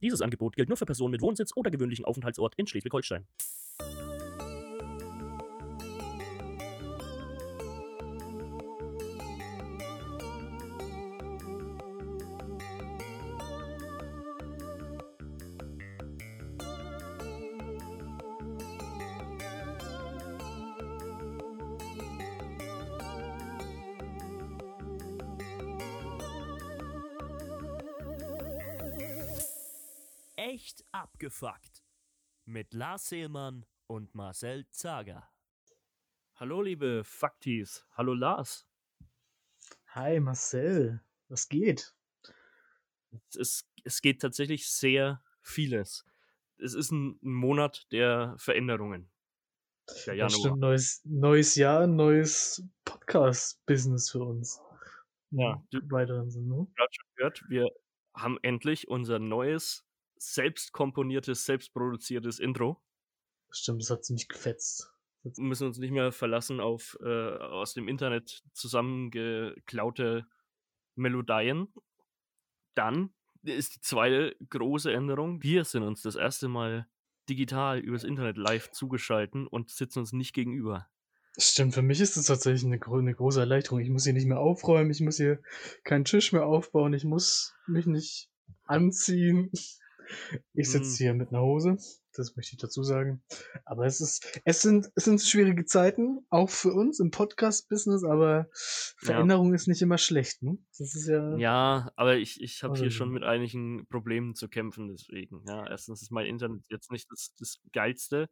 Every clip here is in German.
Dieses Angebot gilt nur für Personen mit Wohnsitz oder gewöhnlichen Aufenthaltsort in Schleswig-Holstein. Abgefuckt. Mit Lars Seelmann und Marcel Zager. Hallo, liebe Faktis. Hallo, Lars. Hi Marcel, was geht? Es, ist, es geht tatsächlich sehr vieles. Es ist ein, ein Monat der Veränderungen. Der Ja, Januar. stimmt, neues, neues Jahr, neues Podcast-Business für uns. Ja, du- weiteren Sinne. ne? schon gehört, wir haben endlich unser neues, selbst komponiertes, selbst produziertes Intro. Stimmt, das hat ziemlich gefetzt. Wir müssen uns nicht mehr verlassen auf äh, aus dem Internet zusammengeklaute Melodien. Dann ist die zweite große Änderung. Wir sind uns das erste Mal digital übers Internet live zugeschalten und sitzen uns nicht gegenüber. Stimmt, für mich ist das tatsächlich eine, eine große Erleichterung. Ich muss hier nicht mehr aufräumen, ich muss hier keinen Tisch mehr aufbauen, ich muss mich nicht anziehen. Ich sitze Mm. hier mit einer Hose, das möchte ich dazu sagen. Aber es ist, es sind, es sind schwierige Zeiten, auch für uns im Podcast-Business, aber Veränderung ist nicht immer schlecht, ne? Das ist ja. Ja, aber ich, ich habe hier Also- schon mit einigen Problemen zu kämpfen, deswegen. Ja, erstens ist mein Internet jetzt nicht das, das geilste.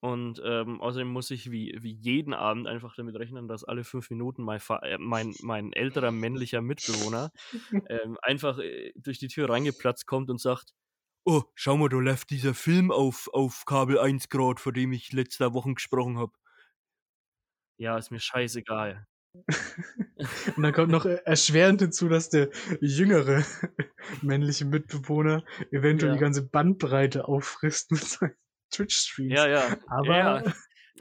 Und ähm, außerdem muss ich wie, wie jeden Abend einfach damit rechnen, dass alle fünf Minuten mein, äh, mein, mein älterer männlicher Mitbewohner ähm, einfach äh, durch die Tür reingeplatzt kommt und sagt, Oh, schau mal, da läuft dieser Film auf, auf Kabel 1 Grad, von dem ich letzter Woche gesprochen habe. Ja, ist mir scheißegal. Und dann kommt noch äh, erschwerend hinzu, dass der jüngere männliche Mitbewohner eventuell Ja. die ganze Bandbreite auffrisst mit seinen Twitch-Streams. Ja, ja. Aber ja, ja.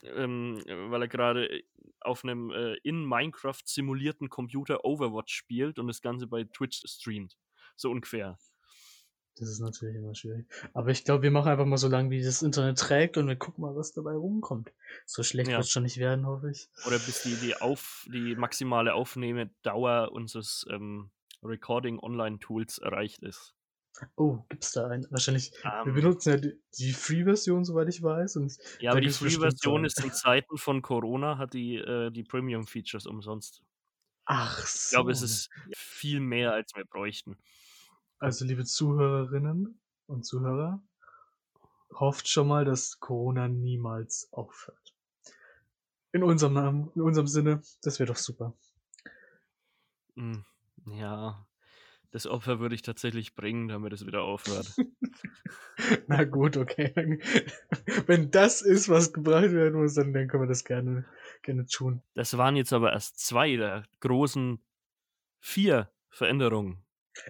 Ähm, weil er gerade auf einem äh, in Minecraft simulierten Computer Overwatch spielt und das Ganze bei Twitch streamt. So ungefähr. das ist natürlich immer schwierig. Aber ich glaube, wir machen einfach mal so lange, wie das Internet trägt und wir gucken mal, was dabei rumkommt. So schlecht Ja. wird es schon nicht werden, hoffe ich. Oder bis die, die, auf, die maximale Aufnehmedauer unseres ähm, Recording-Online-Tools erreicht ist. Oh, gibt's da einen? Wahrscheinlich. wir Ähm, benutzen ja die, die Free-Version, soweit ich weiß. Und ja, aber die Free-Version ist in Zeiten von Corona, hat die, äh, die Premium-Features umsonst. Ach Ich so. glaube, es ist viel mehr, als wir bräuchten. Also, liebe Zuhörerinnen und Zuhörer, hofft schon mal, dass Corona niemals aufhört. In unserem Namen, in unserem Sinne, das wäre doch super. Hm, Ja, das Opfer würde ich tatsächlich bringen, damit es wieder aufhört. Na gut, okay. Wenn das ist, was gebracht werden muss, dann, dann können wir das gerne, gerne tun. Das waren jetzt aber erst zwei der großen vier Veränderungen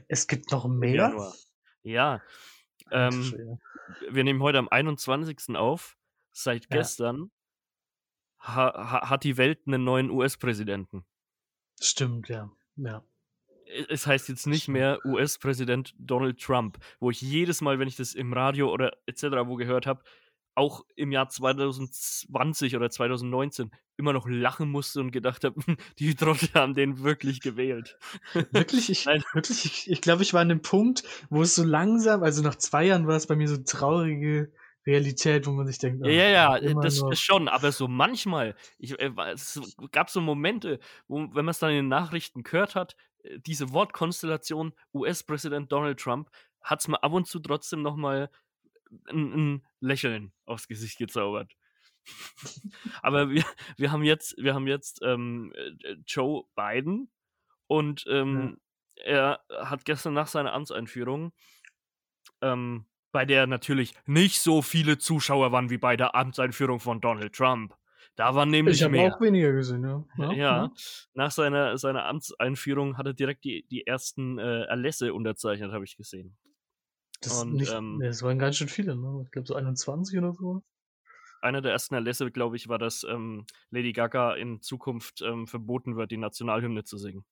Es gibt noch mehr. Januar. Ja, ähm, wir nehmen heute am 21. auf. Seit Ja. gestern ha ha hat die Welt einen neuen US-Präsidenten. Stimmt, ja. Ja. Es heißt jetzt nicht mehr US-Präsident Donald Trump, wo ich jedes Mal, wenn ich das im Radio oder etc. wo gehört habe, auch im Jahr 2020 oder 2019 immer noch lachen musste und gedacht habe, die Trottel haben den wirklich gewählt. Wirklich, ich, wirklich, ich, ich glaube, ich war an dem Punkt, wo es so langsam, also nach zwei Jahren war es bei mir so traurige Realität, wo man sich denkt, Ja, ja, ja, das noch. ist schon, aber so manchmal, ich, äh, es gab so Momente, wo, wenn man es dann in den Nachrichten gehört hat, äh, diese Wortkonstellation US-Präsident Donald Trump, hat es mir ab und zu trotzdem nochmal ein, ein Lächeln aufs Gesicht gezaubert. aber wir, wir haben jetzt, wir haben jetzt ähm, äh, Joe Biden und ähm, er hat gestern nach seiner Amtseinführung ähm, bei der natürlich nicht so viele Zuschauer waren wie bei der Amtseinführung von Donald Trump. Da waren nämlich ich habe mehr. auch weniger gesehen, ja. Ja, nach seiner, seiner Amtseinführung hat er direkt die, die ersten äh, Erlässe unterzeichnet, habe ich gesehen. Das, Und, nicht, ähm, das waren ganz schön viele, ne? Ich glaube so 21 oder so. Einer der ersten Erlässe, glaube ich, war, dass ähm, Lady Gaga in Zukunft ähm, verboten wird, die Nationalhymne zu singen.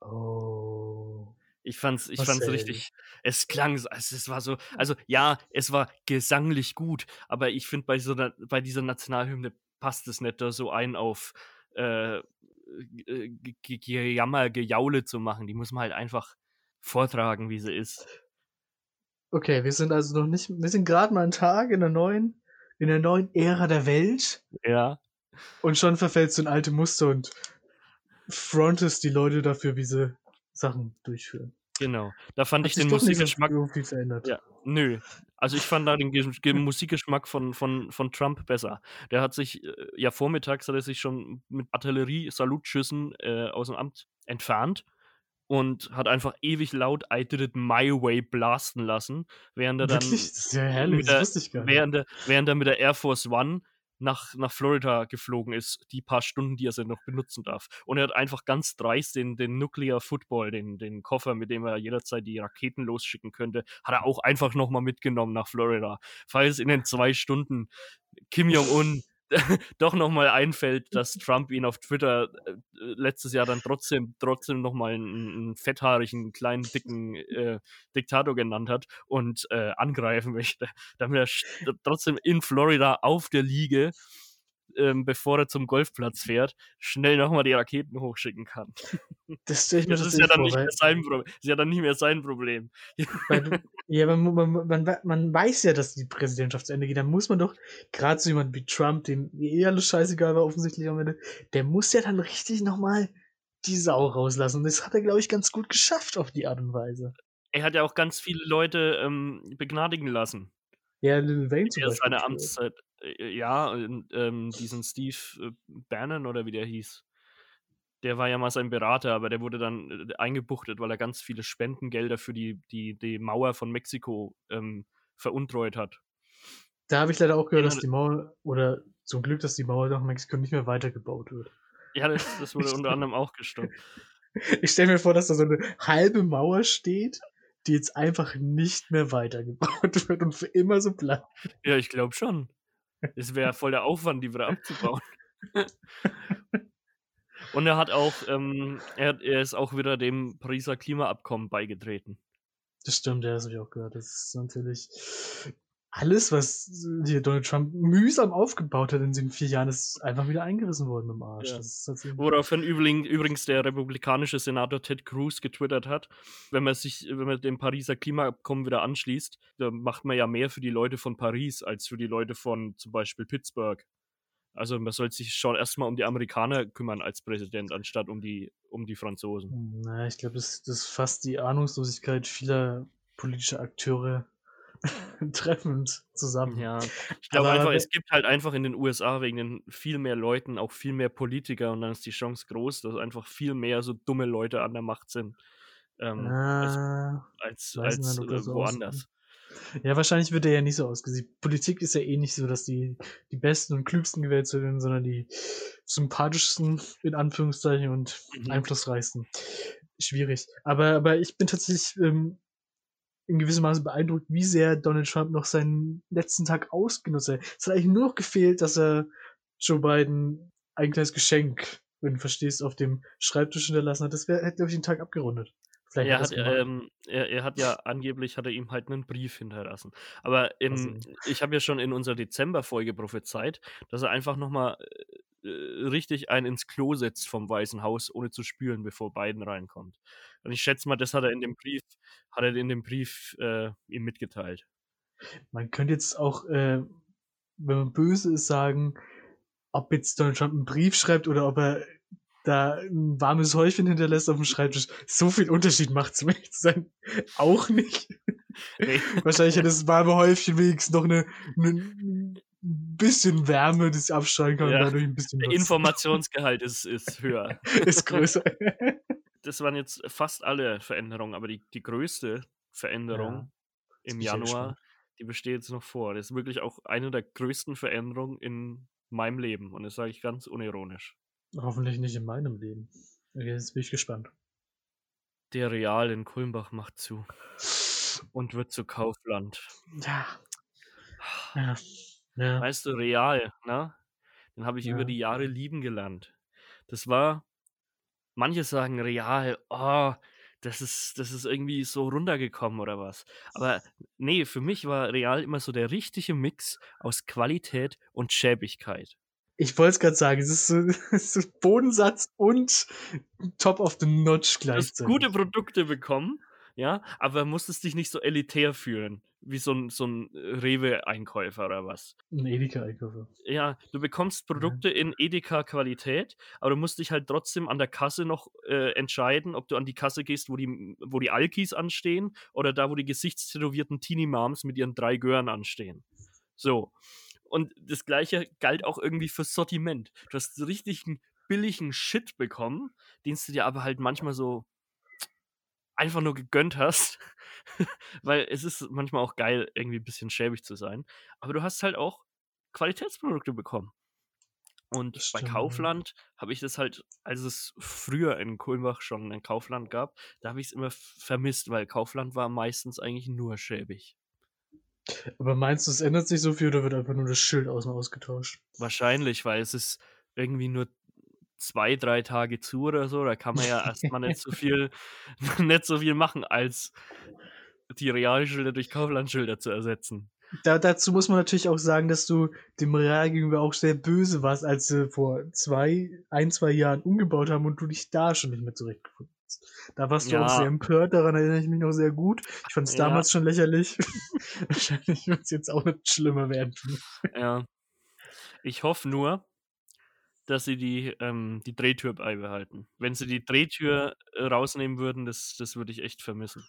Oh. Ich fand's, ich fand's Marcel. richtig. Es klang, so- also es war so, also ja, es war gesanglich gut, aber ich finde bei so einer, bei dieser Nationalhymne passt es nicht, da so ein auf äh, Ge- Gejammer, Gejaule zu machen. Die muss man halt einfach vortragen, wie sie ist. Okay, wir sind also noch nicht, wir sind gerade mal einen Tag in der neuen, in der neuen Ära der Welt Ja. und schon verfällst du in alte Muster und frontest die Leute dafür, wie sie Sachen durchführen. Genau. Da fand Hat ich den Musikgeschmack. viel verändert. Ja, nö. Also ich fand da den Ge Ge Musikgeschmack von, von, von Trump besser. Der hat sich, äh, ja vormittags hat er sich schon mit Artillerie-Salutschüssen äh, aus dem Amt entfernt und hat einfach ewig laut I did it my way blasten lassen, während er dann Wirklich? Das ist ja herrlich, mit das der, wusste ich gar nicht. während, er, während er mit der Air Force One nach, nach Florida geflogen ist, die paar Stunden, die er sie noch benutzen darf. Und er hat einfach ganz dreist den, den Nuclear Football, den, den Koffer, mit dem er jederzeit die Raketen losschicken könnte, hat er auch einfach nochmal mitgenommen nach Florida. Falls in den zwei Stunden Kim Jong-un doch nochmal einfällt, dass Trump ihn auf Twitter äh, letztes Jahr dann trotzdem, trotzdem nochmal einen, einen fetthaarigen, kleinen, dicken äh, Diktator genannt hat und äh, angreifen möchte, damit er trotzdem in Florida auf der Liege, ähm, bevor er zum Golfplatz fährt, schnell nochmal die Raketen hochschicken kann. Das mir Das ist ja dann vor, nicht mehr sein Problem. ist ja dann nicht mehr sein Problem. weil ja, man, man, man, man, weiß ja, dass die Präsidentschaft zu Ende geht. Dann muss man doch, gerade so jemand wie Trump, dem eh alles scheißegal war, offensichtlich am Ende, der muss ja dann richtig nochmal die Sau rauslassen. Und das hat er, glaube ich, ganz gut geschafft auf die Art und Weise. Er hat ja auch ganz viele Leute ähm, begnadigen lassen. Ja, Lil Wayne zum Beispiel. seine Amtszeit. Äh, Ja, ähm, diesen Steve äh, Bannon oder wie der hieß. Der war ja mal sein Berater, aber der wurde dann äh, eingebuchtet, weil er ganz viele Spendengelder für die, die, die Mauer von Mexiko ähm, veruntreut hat. Da habe ich leider auch gehört, Ja, dass die Mauer, oder zum Glück, dass die Mauer nach Mexiko nicht mehr weitergebaut wird. Ja, das, das wurde unter anderem auch gestoppt. Ich stelle mir vor, dass da so eine halbe Mauer steht, die jetzt einfach nicht mehr weitergebaut wird und für immer so bleibt. Ja, ich glaube schon. Es wäre voll der Aufwand, die wieder abzubauen. Und er hat auch, ähm, er, er ist auch wieder dem Pariser Klimaabkommen beigetreten. Das stimmt, ja, das habe ich auch gehört. Das ist natürlich alles, was hier Donald Trump mühsam aufgebaut hat in den vier Jahren, ist einfach wieder eingerissen worden im Arsch. Ja. Woraufhin übrigens der republikanische Senator Ted Cruz getwittert hat, wenn man sich, wenn man dem Pariser Klimaabkommen wieder anschließt, dann macht man ja mehr für die Leute von Paris als für die Leute von zum Beispiel Pittsburgh. Also man sollte sich schon erstmal um die Amerikaner kümmern als Präsident, anstatt um die, um die Franzosen. Na, ich glaube, das, das fasst die Ahnungslosigkeit vieler politischer Akteure treffend zusammen. Ja, ich glaube einfach, es gibt halt einfach in den USA wegen den viel mehr Leuten auch viel mehr Politiker und dann ist die Chance groß, dass einfach viel mehr so dumme Leute an der Macht sind ähm, als, Ah, als, nicht, als ob äh, woanders. Ja, wahrscheinlich wird er ja nicht so ausgesiebt. Politik ist ja eh nicht so, dass die, die Besten und Klügsten gewählt werden, sondern die sympathischsten, in Anführungszeichen, und Mhm. einflussreichsten. Schwierig. Aber, aber ich bin tatsächlich ähm, in gewissem Maße beeindruckt, wie sehr Donald Trump noch seinen letzten Tag ausgenutzt hat. Es hat eigentlich nur noch gefehlt, dass er Joe Biden ein kleines Geschenk, wenn du verstehst, auf dem Schreibtisch hinterlassen hat. Das wär, hätte, glaube ich, den Tag abgerundet. Vielleicht Er hat ähm, er, er hat ja angeblich hat er ihm halt einen Brief hinterlassen. Aber Also. ich habe ja schon in unserer Dezember-Folge prophezeit, dass er einfach nochmal äh, richtig einen ins Klo setzt vom Weißen Haus, ohne zu spülen, bevor Biden reinkommt. Und ich schätze mal, das hat er in dem Brief, hat er in dem Brief äh, ihm mitgeteilt. Man könnte jetzt auch, äh, wenn man böse ist, sagen, ob jetzt Donald Trump einen Brief schreibt oder ob er da ein warmes Häufchen hinterlässt auf dem Schreibtisch. So viel Unterschied macht es, um ehrlich zu sein, auch nicht. Nee. Wahrscheinlich hat das warme Häufchen wenigstens noch eine, eine ein bisschen Wärme, das abstrahlen kann Ja. dadurch ein bisschen Der Informationsgehalt ist, ist höher. ist größer. Das waren jetzt fast alle Veränderungen, aber die, die größte Veränderung Ja, im ich Januar, die besteht jetzt noch vor. Das ist wirklich auch eine der größten Veränderungen in meinem Leben. Und das sage ich ganz unironisch. Hoffentlich nicht in meinem Leben. Okay, jetzt bin ich gespannt. Der Real in Kulmbach macht zu und wird zu Kaufland. Ja. Ja. ja. Weißt du, Real, ne? Den habe ich über Ja. die Jahre lieben gelernt. Das war, manche sagen Real, oh, das ist, das ist irgendwie so runtergekommen oder was. Aber nee, für mich war Real immer so der richtige Mix aus Qualität und Schäbigkeit. Ich wollte es gerade sagen, es ist so, es ist Bodensatz und Top of the Notch Du hast gleichzeitig. gute Produkte bekommen, ja, aber musstest dich nicht so elitär fühlen, wie so ein, so ein Rewe-Einkäufer oder was. Ein Edeka-Einkäufer. Ja, du bekommst Produkte in Edeka-Qualität, aber du musst dich halt trotzdem an der Kasse noch äh, entscheiden, ob du an die Kasse gehst, wo die, wo die Alkis anstehen oder da, wo die gesichtstätowierten Teenie-Moms mit ihren drei Gören anstehen. So. Und das gleiche galt auch irgendwie fürs Sortiment. Du hast so richtigen billigen Shit bekommen, den du dir aber halt manchmal so einfach nur gegönnt hast. Weil es ist manchmal auch geil, irgendwie ein bisschen schäbig zu sein. Aber du hast halt auch Qualitätsprodukte bekommen. Und bei. Kaufland habe ich das halt, als es früher in Kulmbach schon ein Kaufland gab, da habe ich es immer vermisst, weil Kaufland war meistens eigentlich nur schäbig. Aber meinst du, es ändert sich so viel oder wird einfach nur das Schild außen ausgetauscht? Wahrscheinlich, weil es ist irgendwie nur zwei, drei Tage zu oder so. Da kann man ja erstmal nicht so viel, nicht so viel machen, als die Realschilder durch Kauflandschilder zu ersetzen. Da, dazu muss man natürlich auch sagen, dass du dem Real gegenüber auch sehr böse warst, als sie vor zwei, ein, zwei Jahren umgebaut haben und du dich da schon nicht mehr zurechtgefunden. Da warst du auch sehr empört, daran erinnere ich mich noch sehr gut. Ich fand es Ja. damals schon lächerlich. Wahrscheinlich wird es jetzt auch nicht schlimmer werden. Ja. Ich hoffe nur, dass sie die, ähm, die Drehtür beibehalten. Wenn sie die Drehtür äh, rausnehmen würden, das, das würde ich echt vermissen.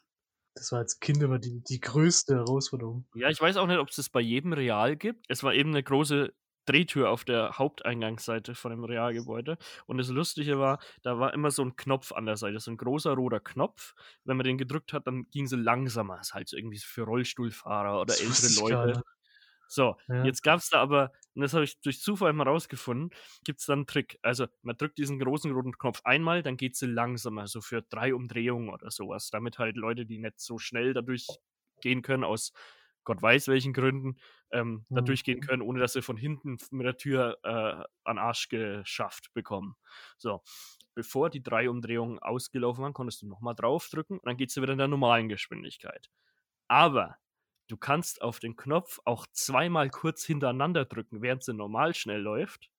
Das war als Kind immer die, die größte Herausforderung. Ja, ich weiß auch nicht, ob es das bei jedem Real gibt. Es war eben eine große Drehtür auf der Haupteingangsseite von dem Realgebäude. Und das Lustige war, da war immer so ein Knopf an der Seite, so ein großer roter Knopf. Wenn man den gedrückt hat, dann ging sie langsamer. Das ist halt so irgendwie für Rollstuhlfahrer oder Das ältere Leute. nicht. So, Ja. jetzt gab es da aber, und das habe ich durch Zufall mal rausgefunden, gibt es dann einen Trick. Also man drückt diesen großen roten Knopf einmal, dann geht sie langsamer, so für drei Umdrehungen oder sowas, damit halt Leute, die nicht so schnell dadurch gehen können, aus Gott weiß welchen Gründen, ähm, da Mhm. durchgehen können, ohne dass sie von hinten mit der Tür äh, an Arsch geschafft bekommen. So, bevor die drei Umdrehungen ausgelaufen waren, konntest du nochmal draufdrücken und dann geht sie wieder in der normalen Geschwindigkeit. Aber du kannst auf den Knopf auch zweimal kurz hintereinander drücken, während sie normal schnell läuft.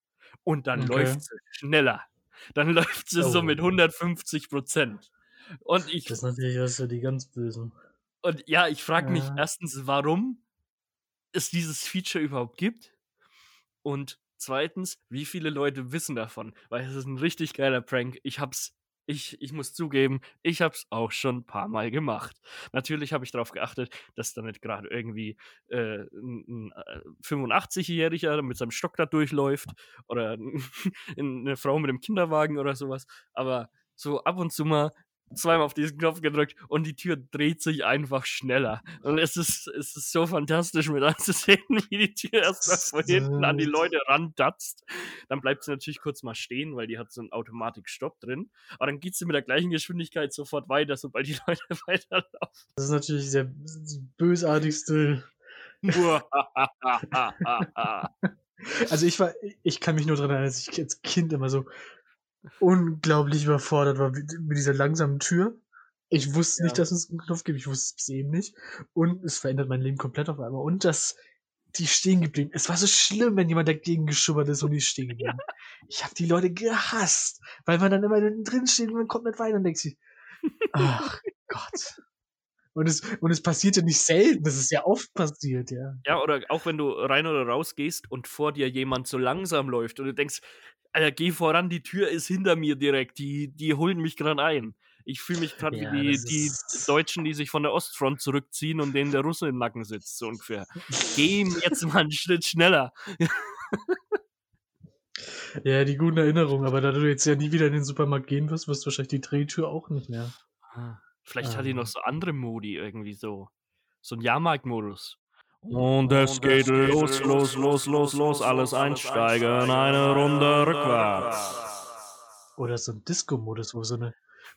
Und dann Okay. läuft sie schneller. Dann läuft sie so Oh. mit 150 Prozent. Und ich, Das ist natürlich was für die ganz Bösen. Und ja, ich frage mich Ja. erstens, warum es dieses Feature überhaupt gibt. Und zweitens, wie viele Leute wissen davon? Weil es ist ein richtig geiler Prank. Ich hab's, ich, ich muss zugeben, ich hab's auch schon ein paar Mal gemacht. Natürlich habe ich darauf geachtet, dass da nicht gerade irgendwie äh, ein, ein äh, 85-Jähriger mit seinem Stock da durchläuft oder eine Frau mit dem Kinderwagen oder sowas. Aber so ab und zu mal zweimal auf diesen Knopf gedrückt und die Tür dreht sich einfach schneller. Und es ist, es ist so fantastisch mit anzusehen, wie die Tür erstmal von hinten an die Leute randatzt. Dann bleibt sie natürlich kurz mal stehen, weil die hat so einen Automatik-Stopp drin. Aber dann geht sie mit der gleichen Geschwindigkeit sofort weiter, sobald die Leute weiterlaufen. Das ist natürlich der die bösartigste. Also ich war, ich kann mich nur daran erinnern, dass ich als Kind immer so unglaublich überfordert war mit mit dieser langsamen Tür. Ich wusste nicht, Ja. dass es einen Knopf gibt. Ich wusste es bis eben nicht. Und es verändert mein Leben komplett auf einmal. Und dass die stehen geblieben. Es war so schlimm, wenn jemand dagegen geschubbert ist und die stehen geblieben. Ich habe die Leute gehasst, weil man dann immer drin steht und man kommt nicht weiter und denkt sich, ach Gott. Und es, und es passiert ja nicht selten, das ist ja oft passiert, ja. Ja, oder auch wenn du rein oder raus gehst und vor dir jemand so langsam läuft und du denkst, Alter, geh voran, die Tür ist hinter mir direkt, die, die holen mich gerade ein. Ich fühle mich gerade Ja, wie die, die Deutschen, die sich von der Ostfront zurückziehen und denen der Russe im Nacken sitzt, so ungefähr. Geh jetzt mal einen Schritt schneller. Ja, die guten Erinnerungen, aber da du jetzt ja nie wieder in den Supermarkt gehen wirst, wirst du wahrscheinlich die Drehtür auch nicht mehr. Ah, Vielleicht hat die noch Ähm. so andere Modi irgendwie so. So ein Jahrmarkt-Modus. Und es geht los, los, los, los, los, alles einsteigen, eine Runde rückwärts. Oder so ein Disco-Modus, wo so eine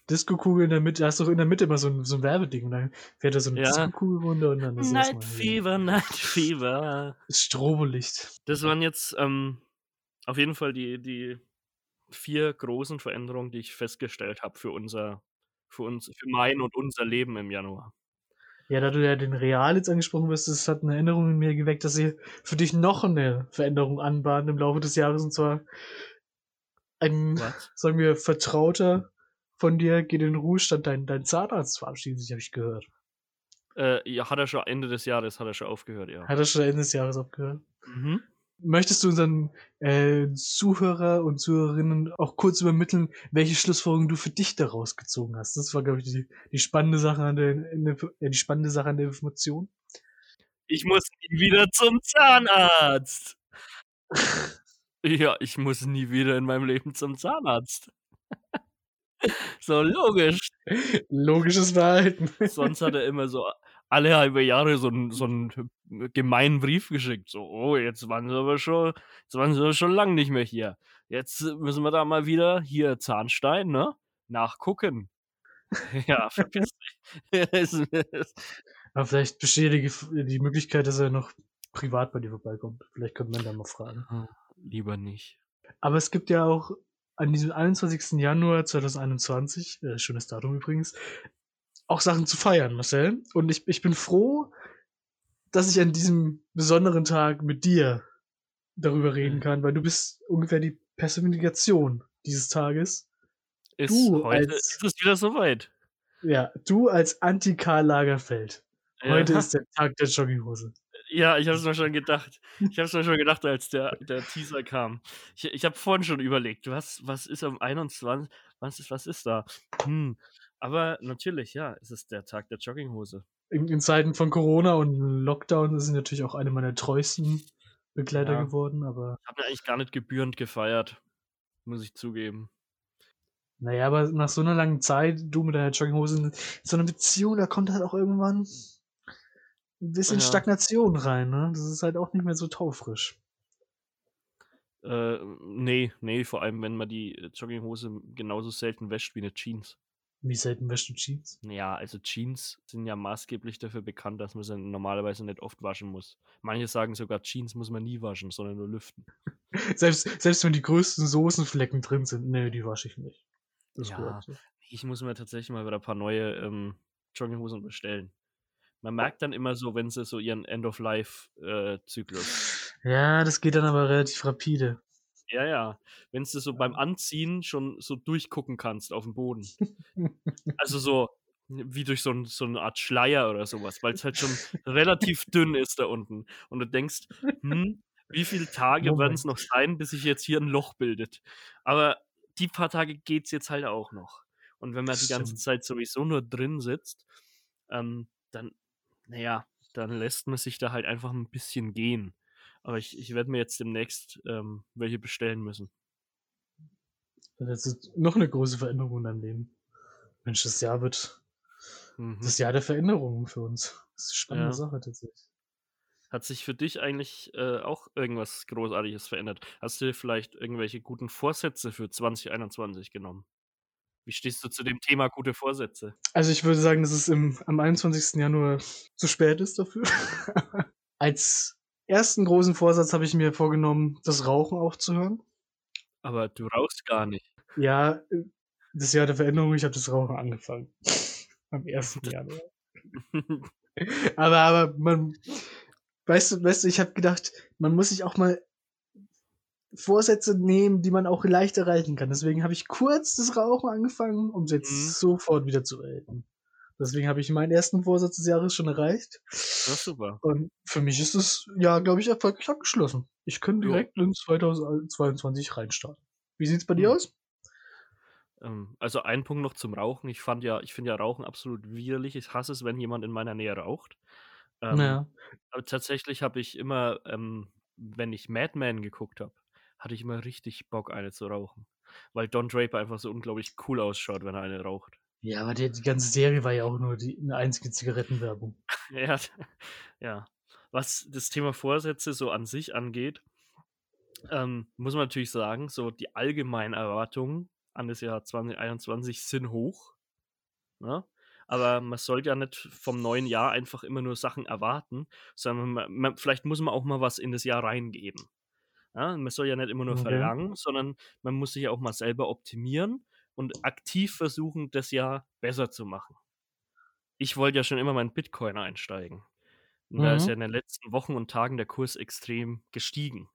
Disco-Kugel in der Mitte, da hast du doch in der Mitte immer so ein, so ein Werbeding und dann fährt da so eine Ja. Disco-Kugel runter und dann ist Night Fever, Night Fever. das Strobolicht. Das waren jetzt ähm, auf jeden Fall die, die vier großen Veränderungen, die ich festgestellt habe für unser für uns, für mein und unser Leben im Januar. Ja, da du ja den Real jetzt angesprochen wirst, das hat eine Erinnerung in mir geweckt, dass sie für dich noch eine Veränderung anbahnen im Laufe des Jahres und zwar ein, Was? sagen wir, Vertrauter von dir geht in den Ruhestand, dein, dein Zahnarzt verabschiedet sich, habe ich gehört. Äh, ja, hat er schon Ende des Jahres, hat er schon aufgehört, ja. Hat er schon Ende des Jahres aufgehört? Mhm. Möchtest du unseren äh, Zuhörer und Zuhörerinnen auch kurz übermitteln, welche Schlussfolgerung du für dich daraus gezogen hast? Das war, glaube ich, die, die spannende Sache an der äh, die spannende Sache an der Information. Ich muss nie wieder zum Zahnarzt. ja, ich muss nie wieder in meinem Leben zum Zahnarzt. so logisch. Logisches Verhalten. Sonst hat er immer so alle halbe Jahre so einen so einen gemeinen Brief geschickt. So, oh, jetzt waren sie aber schon, jetzt waren sie aber schon lang nicht mehr hier. Jetzt müssen wir da mal wieder hier Zahnstein, ne? Nachgucken. ja, verpiss dich. Aber vielleicht besteht die, Möglichkeit, dass er noch privat bei dir vorbeikommt. Vielleicht könnte man da mal fragen. Lieber nicht. Aber es gibt ja auch an diesem 21. Januar 2021, äh, schönes Datum übrigens, auch Sachen zu feiern, Marcel. Und ich, ich bin froh, dass ich an diesem besonderen Tag mit dir darüber reden Mhm. kann, weil du bist ungefähr die Personifikation dieses Tages. Ist Du heute als- ist es wieder soweit. Ja, du als Anti-Karl Lagerfeld. Heute ja. ist der Tag der Jogginghose. Ja, ich habe es mir schon gedacht. Ich habe es mir schon gedacht, als der, der Teaser kam. Ich, ich habe vorhin schon überlegt, was, was ist am 21. Was ist, was ist da? Hm. Aber natürlich, ja, es ist der Tag der Jogginghose. In, in Zeiten von Corona und Lockdown ist sie natürlich auch eine meiner treuesten Begleiter Ja. geworden, aber Ich habe mir eigentlich gar nicht gebührend gefeiert, muss ich zugeben. naja, aber nach so einer langen Zeit, du mit deiner Jogginghose, in so einer Beziehung, da kommt halt auch irgendwann ein bisschen Ja. Stagnation rein, ne? Das ist halt auch nicht mehr so taufrisch. Äh, nee, nee, vor allem, wenn man die Jogginghose genauso selten wäscht wie eine Jeans. Wie selten wäschst du Jeans? Ja, also Jeans sind ja maßgeblich dafür bekannt, dass man sie normalerweise nicht oft waschen muss. Manche sagen sogar, Jeans muss man nie waschen, sondern nur lüften. Selbst, selbst wenn die größten Soßenflecken drin sind, nee, die wasche ich nicht. Das Ja. so. Ich muss mir tatsächlich mal wieder ein paar neue ähm, Jogginghosen bestellen. Man merkt dann immer so, wenn sie so ihren End-of-Life-Zyklus. Ja, das geht dann aber relativ rapide. Ja, ja. Wenn du so beim Anziehen schon so durchgucken kannst auf dem Boden. Also so wie durch so, ein, so eine Art Schleier oder sowas, weil es halt schon relativ dünn ist da unten. Und du denkst, hm, wie viele Tage werden es noch sein, bis sich jetzt hier ein Loch bildet? Aber die paar Tage geht es jetzt halt auch noch. Und wenn man die ganze. Zeit sowieso nur drin sitzt, ähm, dann, naja, dann lässt man sich da halt einfach ein bisschen gehen. Aber ich, ich werde mir jetzt demnächst ähm, welche bestellen müssen. Das ist noch eine große Veränderung in deinem Leben. Mensch, das Jahr wird Mhm. das Jahr der Veränderungen für uns. Das ist eine spannende Ja. Sache tatsächlich. Hat sich für dich eigentlich äh, auch irgendwas Großartiges verändert? Hast du vielleicht irgendwelche guten Vorsätze für 2021 genommen? Wie stehst du zu dem Thema gute Vorsätze? Also ich würde sagen, dass es im, am 21. Januar zu spät ist dafür. Als ersten großen Vorsatz habe ich mir vorgenommen, das Rauchen aufzuhören. Aber du rauchst gar nicht. Ja, das Jahr der Veränderung, ich habe das Rauchen angefangen. Am 1. Januar. Aber, aber man, weißt du, weißt du, ich habe gedacht, man muss sich auch mal Vorsätze nehmen, die man auch leicht erreichen kann. Deswegen habe ich kurz das Rauchen angefangen, um es jetzt Mhm. sofort wieder zu beenden. Deswegen habe ich meinen ersten Vorsatz des Jahres schon erreicht. Ja, super. Und für mich ist das Jahr, glaube ich, erfolgreich abgeschlossen. Ich könnte Jo. direkt in 2022 reinstarten. Wie sieht's bei dir Hm. aus? Ähm, also ein Punkt noch zum Rauchen. Ich fand ja, ich finde ja Rauchen absolut widerlich. Ich hasse es, wenn jemand in meiner Nähe raucht. Ähm, naja. Aber tatsächlich habe ich immer, ähm, wenn ich Mad Men geguckt habe, hatte ich immer richtig Bock, eine zu rauchen. Weil Don Draper einfach so unglaublich cool ausschaut, wenn er eine raucht. Ja, aber die, die ganze Serie war ja auch nur die, eine einzige Zigarettenwerbung. Ja, ja. Was das Thema Vorsätze so an sich angeht, ähm, muss man natürlich sagen, so die allgemeinen Erwartungen an das Jahr 2021 sind hoch. Ne? Aber man sollte ja nicht vom neuen Jahr einfach immer nur Sachen erwarten, sondern man, man, vielleicht muss man auch mal was in das Jahr reingeben. Ja? Man soll ja nicht immer nur Okay. verlangen, sondern man muss sich ja auch mal selber optimieren und aktiv versuchen, das ja besser zu machen. Ich wollte ja schon immer meinen Bitcoin einsteigen. Und da ist ja Mhm. in den letzten Wochen und Tagen der Kurs extrem gestiegen.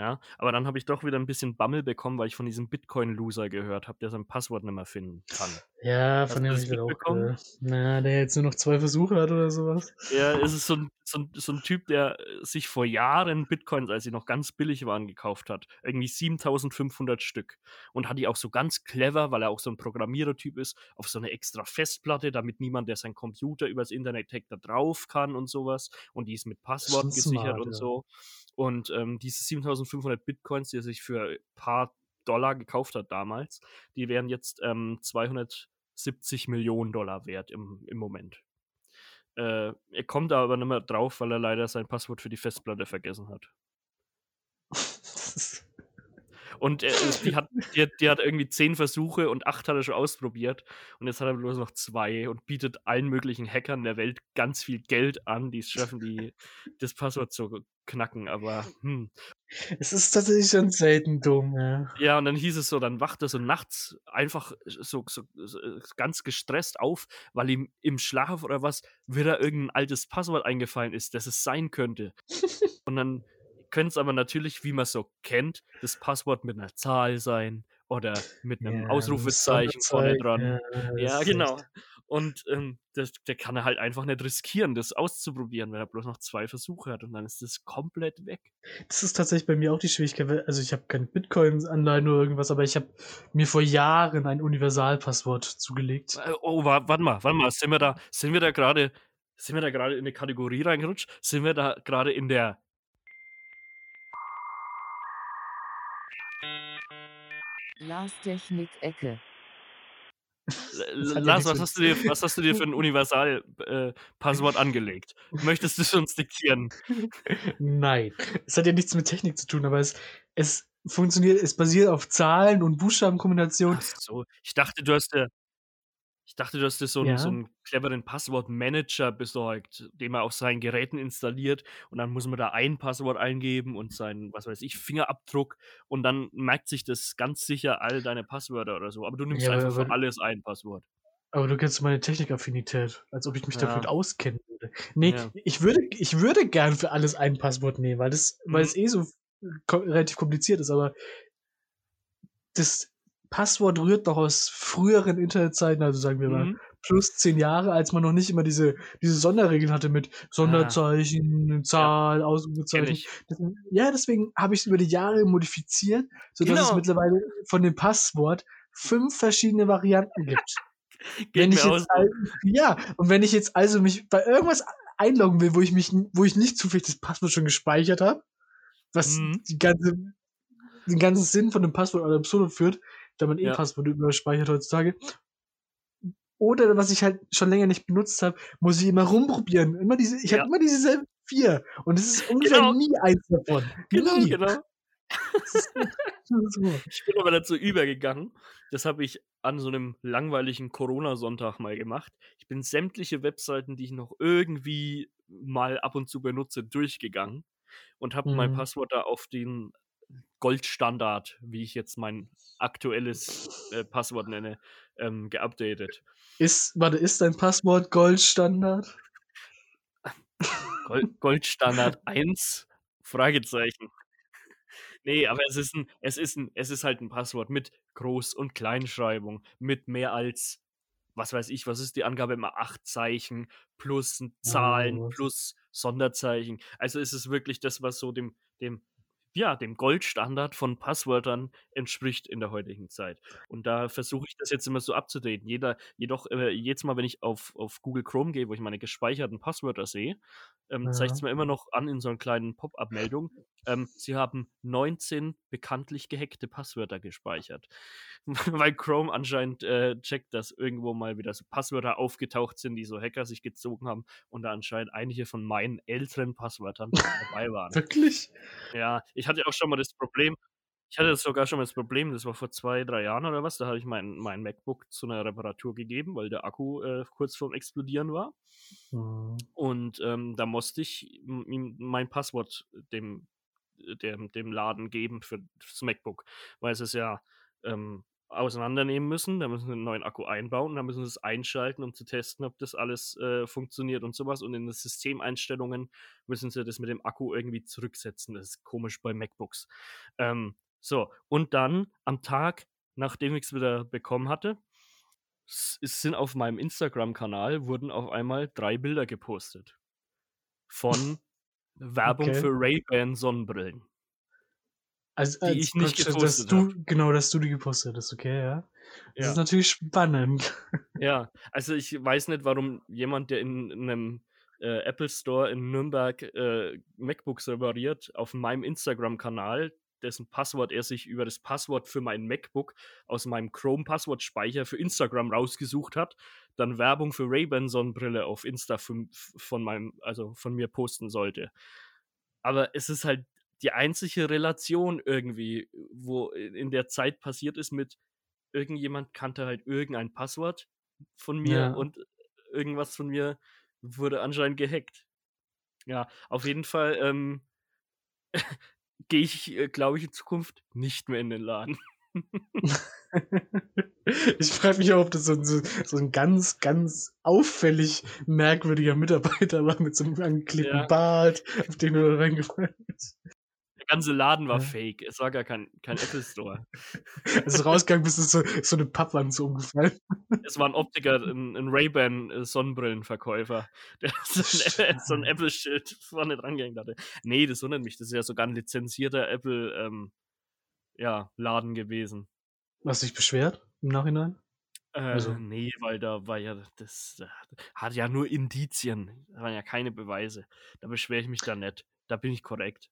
Ja, aber dann habe ich doch wieder ein bisschen Bammel bekommen, weil ich von diesem Bitcoin-Loser gehört habe, der sein Passwort nicht mehr finden kann. Ja, von dem habe ich gerade auch gehört. Na, der jetzt nur noch 2 Versuche hat oder so was. Ja, es ist so 'n so 'n so 'n Typ, der, äh, sich vor Jahren Bitcoins, als sie noch ganz billig waren, gekauft hat. Irgendwie 7.500 Stück und hat die auch so ganz clever, weil er auch so 'n Programmierer-Typ ist, auf so 'ne extra Festplatte, damit niemand, der seinen Computer übers Internet hackt, da drauf kann und so was. Und die ist mit Das ist Passwort gesichert smart, und ja. so. Und, ähm, diese 7.500 Bitcoins, die er sich für paar Dollar gekauft hat damals, die wären jetzt, ähm, 270.000.000 wert im im Moment. Äh, er kommt da aber nicht mehr drauf, weil er leider sein Passwort für die Festplatte vergessen hat. Das ist Und, äh, es die hat die die hat irgendwie 10 Versuche und 8 hat er schon ausprobiert und jetzt hat er bloß noch 2 und bietet allen möglichen Hackern der Welt ganz viel Geld an, die's schaffen, die das Passwort zu knacken, aber, hm. Es ist tatsächlich schon selten dumm, ja. Ja, und dann hieß es so, dann wacht er so nachts einfach so so so äh, ganz gestresst auf, weil ihm im Schlaf oder was wieder irgend 'n altes Passwort eingefallen ist, das es sein könnte. Und dann können's aber natürlich, wie man's so kennt, das Passwort mit 'ner Zahl sein oder mit 'nem Ja, 'n Ausrufezeichen vorne dran. ja, Ja, genau. echt Und, ähm, das der kann er halt einfach nicht riskieren, das auszuprobieren, wenn er bloß noch 2 Versuche hat und dann ist das komplett weg. Das ist tatsächlich bei mir auch die Schwierigkeit, weil also, ich habe keine Bitcoins-Anleihen oder irgendwas, aber ich habe mir vor Jahren ein Universalpasswort zugelegt. Äh, oh, wa warte mal, warte mal, sind wir da sind wir da grade sind wir da grade in 'ne Kategorie reingerutscht? Sind wir da grade in der Lars Technik-Ecke. Ja Lars, was hast du dir was hast du dir für 'n Universal äh, Passwort angelegt? Möchtest du's uns diktieren? Nein, es hat ja nichts mit Technik zu tun, aber es es funktioniert es basiert auf Zahlen und Buchstabenkombinationen. Ach so, ich dachte, du hast dir ich dachte, du hast dir so 'n so Ja? 'n cleveren Passwortmanager besorgt, den man auf seinen Geräten installiert und dann muss man da ein Passwort eingeben und seinen, was weiß ich, Fingerabdruck und dann merkt sich das ganz sicher all deine Passwörter oder so. Aber du nimmst Ja, einfach für alles ein Passwort. aber du kennst meine Technikaffinität, als ob ich mich damit Ja. auskennen würde. Ne, Ja. ich würde ich würde gern für alles ein Passwort nehmen, weil das weil Mhm. es eh so ko relativ kompliziert ist, aber das Passwort rührt doch aus früheren Internetzeiten, also sagen wir mal Mhm. plus 10 Jahre, als man noch nicht immer diese diese Sonderregeln hatte mit Ah. Sonderzeichen, Zahl, Kenne Ausrufezeichen. ich. Ja, deswegen habe ich's über die Jahre modifiziert, sodass es Genau. mittlerweile von dem Passwort 5 verschiedene Varianten gibt. Wenn ich jetzt so. al ja, und wenn ich jetzt also mich bei irgendwas einloggen will, wo ich mich wo ich nicht zufällig das Passwort schon gespeichert habe, was Mhm. die ganze den ganzen Sinn von dem Passwort ad absurdum führt, da man eh Ja. Passwörter überspeichert heutzutage. Oder was ich halt schon länger nicht benutzt habe, muss ich immer rumprobieren. Immer diese ich Ja. habe immer dieselben 4 und es ist ungefähr Genau. nie eins davon. Genau, Nie. genau. Ich bin aber dazu übergegangen. Das habe ich an so 'nem langweiligen Corona-Sonntag mal gemacht. Ich bin sämtliche Webseiten, die ich noch irgendwie mal ab und zu benutze, durchgegangen und habe mein Mhm. Passwort da auf den Goldstandard, wie ich jetzt mein aktuelles, äh, Passwort nenne, ähm, geupdatet. Ist warte, ist dein Passwort Goldstandard? Gold Goldstandard 1? Fragezeichen. Ne, aber es ist 'n es ist 'n es ist halt 'n Passwort mit Groß und Kleinschreibung, mit mehr als was weiß ich, was ist die Angabe immer, 8 Zeichen plus 'n Zahlen Oh. plus Sonderzeichen. Also, es ist wirklich das, was so dem dem ja, dem Goldstandard von Passwörtern entspricht in der heutigen Zeit. Und da versuche ich das jetzt immer so abzudaten. Jeder jedoch, äh, jedes Mal, wenn ich auf auf Google Chrome gehe, wo ich meine gespeicherten Passwörter sehe, ähm, Ja. mir immer noch an in so 'ner kleinen Pop-up-Meldung, ähm, Sie haben 19 bekanntlich gehackte Passwörter gespeichert. Weil Chrome anscheinend, äh, checkt, dass irgendwo mal wieder so Passwörter aufgetaucht sind, die so Hacker sich gezogen haben und da anscheinend einige von meinen älteren Passwörtern dabei waren. Wirklich? Ja, ich hatte auch schon mal das Problem ich hatte sogar schon mal das Problem, das war vor 2, 3 Jahren oder was, da habe ich mein mein MacBook zu 'ner Reparatur gegeben, weil der Akku, äh, kurz vorm Explodieren war. Mhm. Und, ähm, da musste ich ihm mein Passwort dem dem dem Laden geben für fürs MacBook, weil es ist ja, ähm, auseinandernehmen müssen. Da müssen sie einen neuen Akku einbauen, dann müssen sie es einschalten, um zu testen, ob das alles äh, funktioniert und sowas. Und in den Systemeinstellungen müssen sie das mit dem Akku irgendwie zurücksetzen. Das ist komisch bei MacBooks. Ähm, so, und dann am Tag, nachdem ich es wieder bekommen hatte, es sind auf meinem Instagram-Kanal wurden auf einmal drei Bilder gepostet von Werbung Okay. für Ray-Ban Sonnenbrillen. Also, Die als ich nicht praktisch, dass gepostet du, genau, dass du die gepostet hast, okay, ja. Das Ja. ist natürlich spannend. Ja, also ich weiß nicht, warum jemand, der in, in einem äh, Apple Store in Nürnberg äh, MacBooks repariert, auf meinem Instagram-Kanal, dessen Passwort er sich über das Passwort für mein MacBook aus meinem Chrome-Passwortspeicher für Instagram rausgesucht hat, dann Werbung für Ray-Ban Sonnenbrille auf Insta von, von meinem, also von mir posten sollte. Aber es ist halt die einzige Relation irgendwie, wo in der Zeit passiert ist mit irgendjemand kannte halt irgendein Passwort von mir Ja. und irgendwas von mir wurde anscheinend gehackt. Ja, auf jeden Fall ähm, gehe ich, äh, glaube ich, in Zukunft nicht mehr in den Laden. Ich frage mich auch, ob das so, ein- so, so ein ganz, ganz auffällig merkwürdiger Mitarbeiter war mit so einem angeklebten Ja. Bart, auf den du da reingefallen bist. Ganze Laden war Ja. fake. Es war gar kein, kein Apple Store. Als du rausgegangen bist, ist so, so eine Pappwand so umgefallen. es war ein Optiker, ein, ein Ray-Ban äh, Sonnenbrillenverkäufer, der so ein, so ein Apple-Schild vorne dran gehängt hatte. Nee, das wundert mich. Das ist ja sogar ein lizenzierter Apple ähm, ja, Laden gewesen. Hast du dich beschwert im Nachhinein? Äh, Also- nee, weil da war ja, das äh, hat ja nur Indizien, da waren ja keine Beweise. Da beschwere ich mich da nicht. Da bin ich korrekt.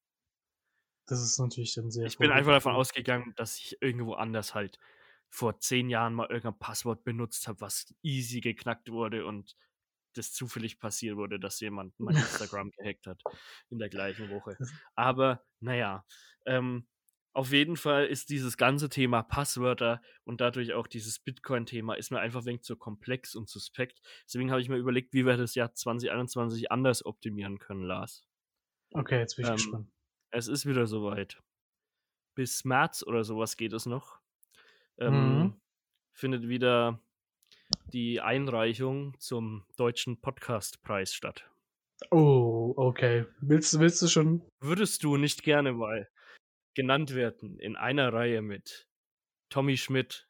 Das ist natürlich dann sehr. Ich bin einfach davon ausgegangen, dass ich irgendwo anders halt vor zehn Jahren mal irgendein Passwort benutzt habe, was easy geknackt wurde und das zufällig passiert wurde, dass jemand mein Instagram gehackt hat in der gleichen Woche. Aber naja, ähm, auf jeden Fall ist dieses ganze Thema Passwörter und dadurch auch dieses Bitcoin-Thema ist mir einfach ein wenig zu komplex und suspekt. Deswegen habe ich mir überlegt, wie wir das Jahr 2021 anders optimieren können, Lars. Okay, jetzt bin ich Ähm, gespannt. Es ist wieder soweit. Bis März oder sowas geht es noch. Ähm, Mhm. Findet wieder die Einreichung zum Deutschen Podcastpreis statt. Oh, okay. Willst, du- willst du schon? Würdest du nicht gerne mal genannt werden in einer Reihe mit Tommy Schmidt,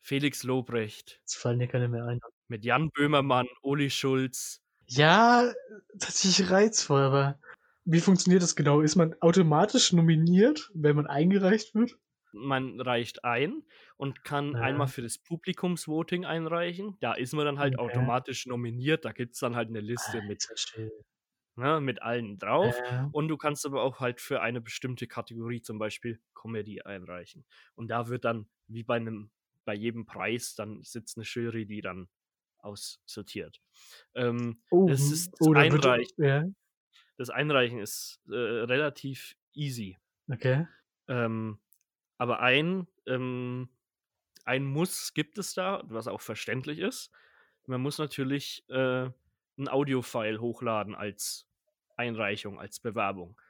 Felix Lobrecht, Jetzt fallen dir keine mehr ein. mit Jan Böhmermann, Uli Schulz? Ja, tatsächlich reizvoll, aber wie funktioniert das genau? Ist man automatisch nominiert, wenn man eingereicht wird? Man reicht ein und kann Ja. einmal für das Publikumsvoting einreichen. Da ist man dann halt Okay. automatisch nominiert. Da gibt es dann halt eine Liste Ah, mit ne, mit allen drauf. Äh, Und du kannst aber auch halt für eine bestimmte Kategorie, zum Beispiel Comedy, einreichen. Und da wird dann, wie bei einem, bei jedem Preis, dann sitzt eine Jury, die dann aussortiert. Ähm, oh, das ist das oh, wird- Einreichen. Ja, Das Einreichen ist äh, relativ easy. okay. Ähm, aber ein, ähm, ein Muss gibt es da, was auch verständlich ist. Man muss natürlich äh, ein Audiofile hochladen als Einreichung, als Bewerbung.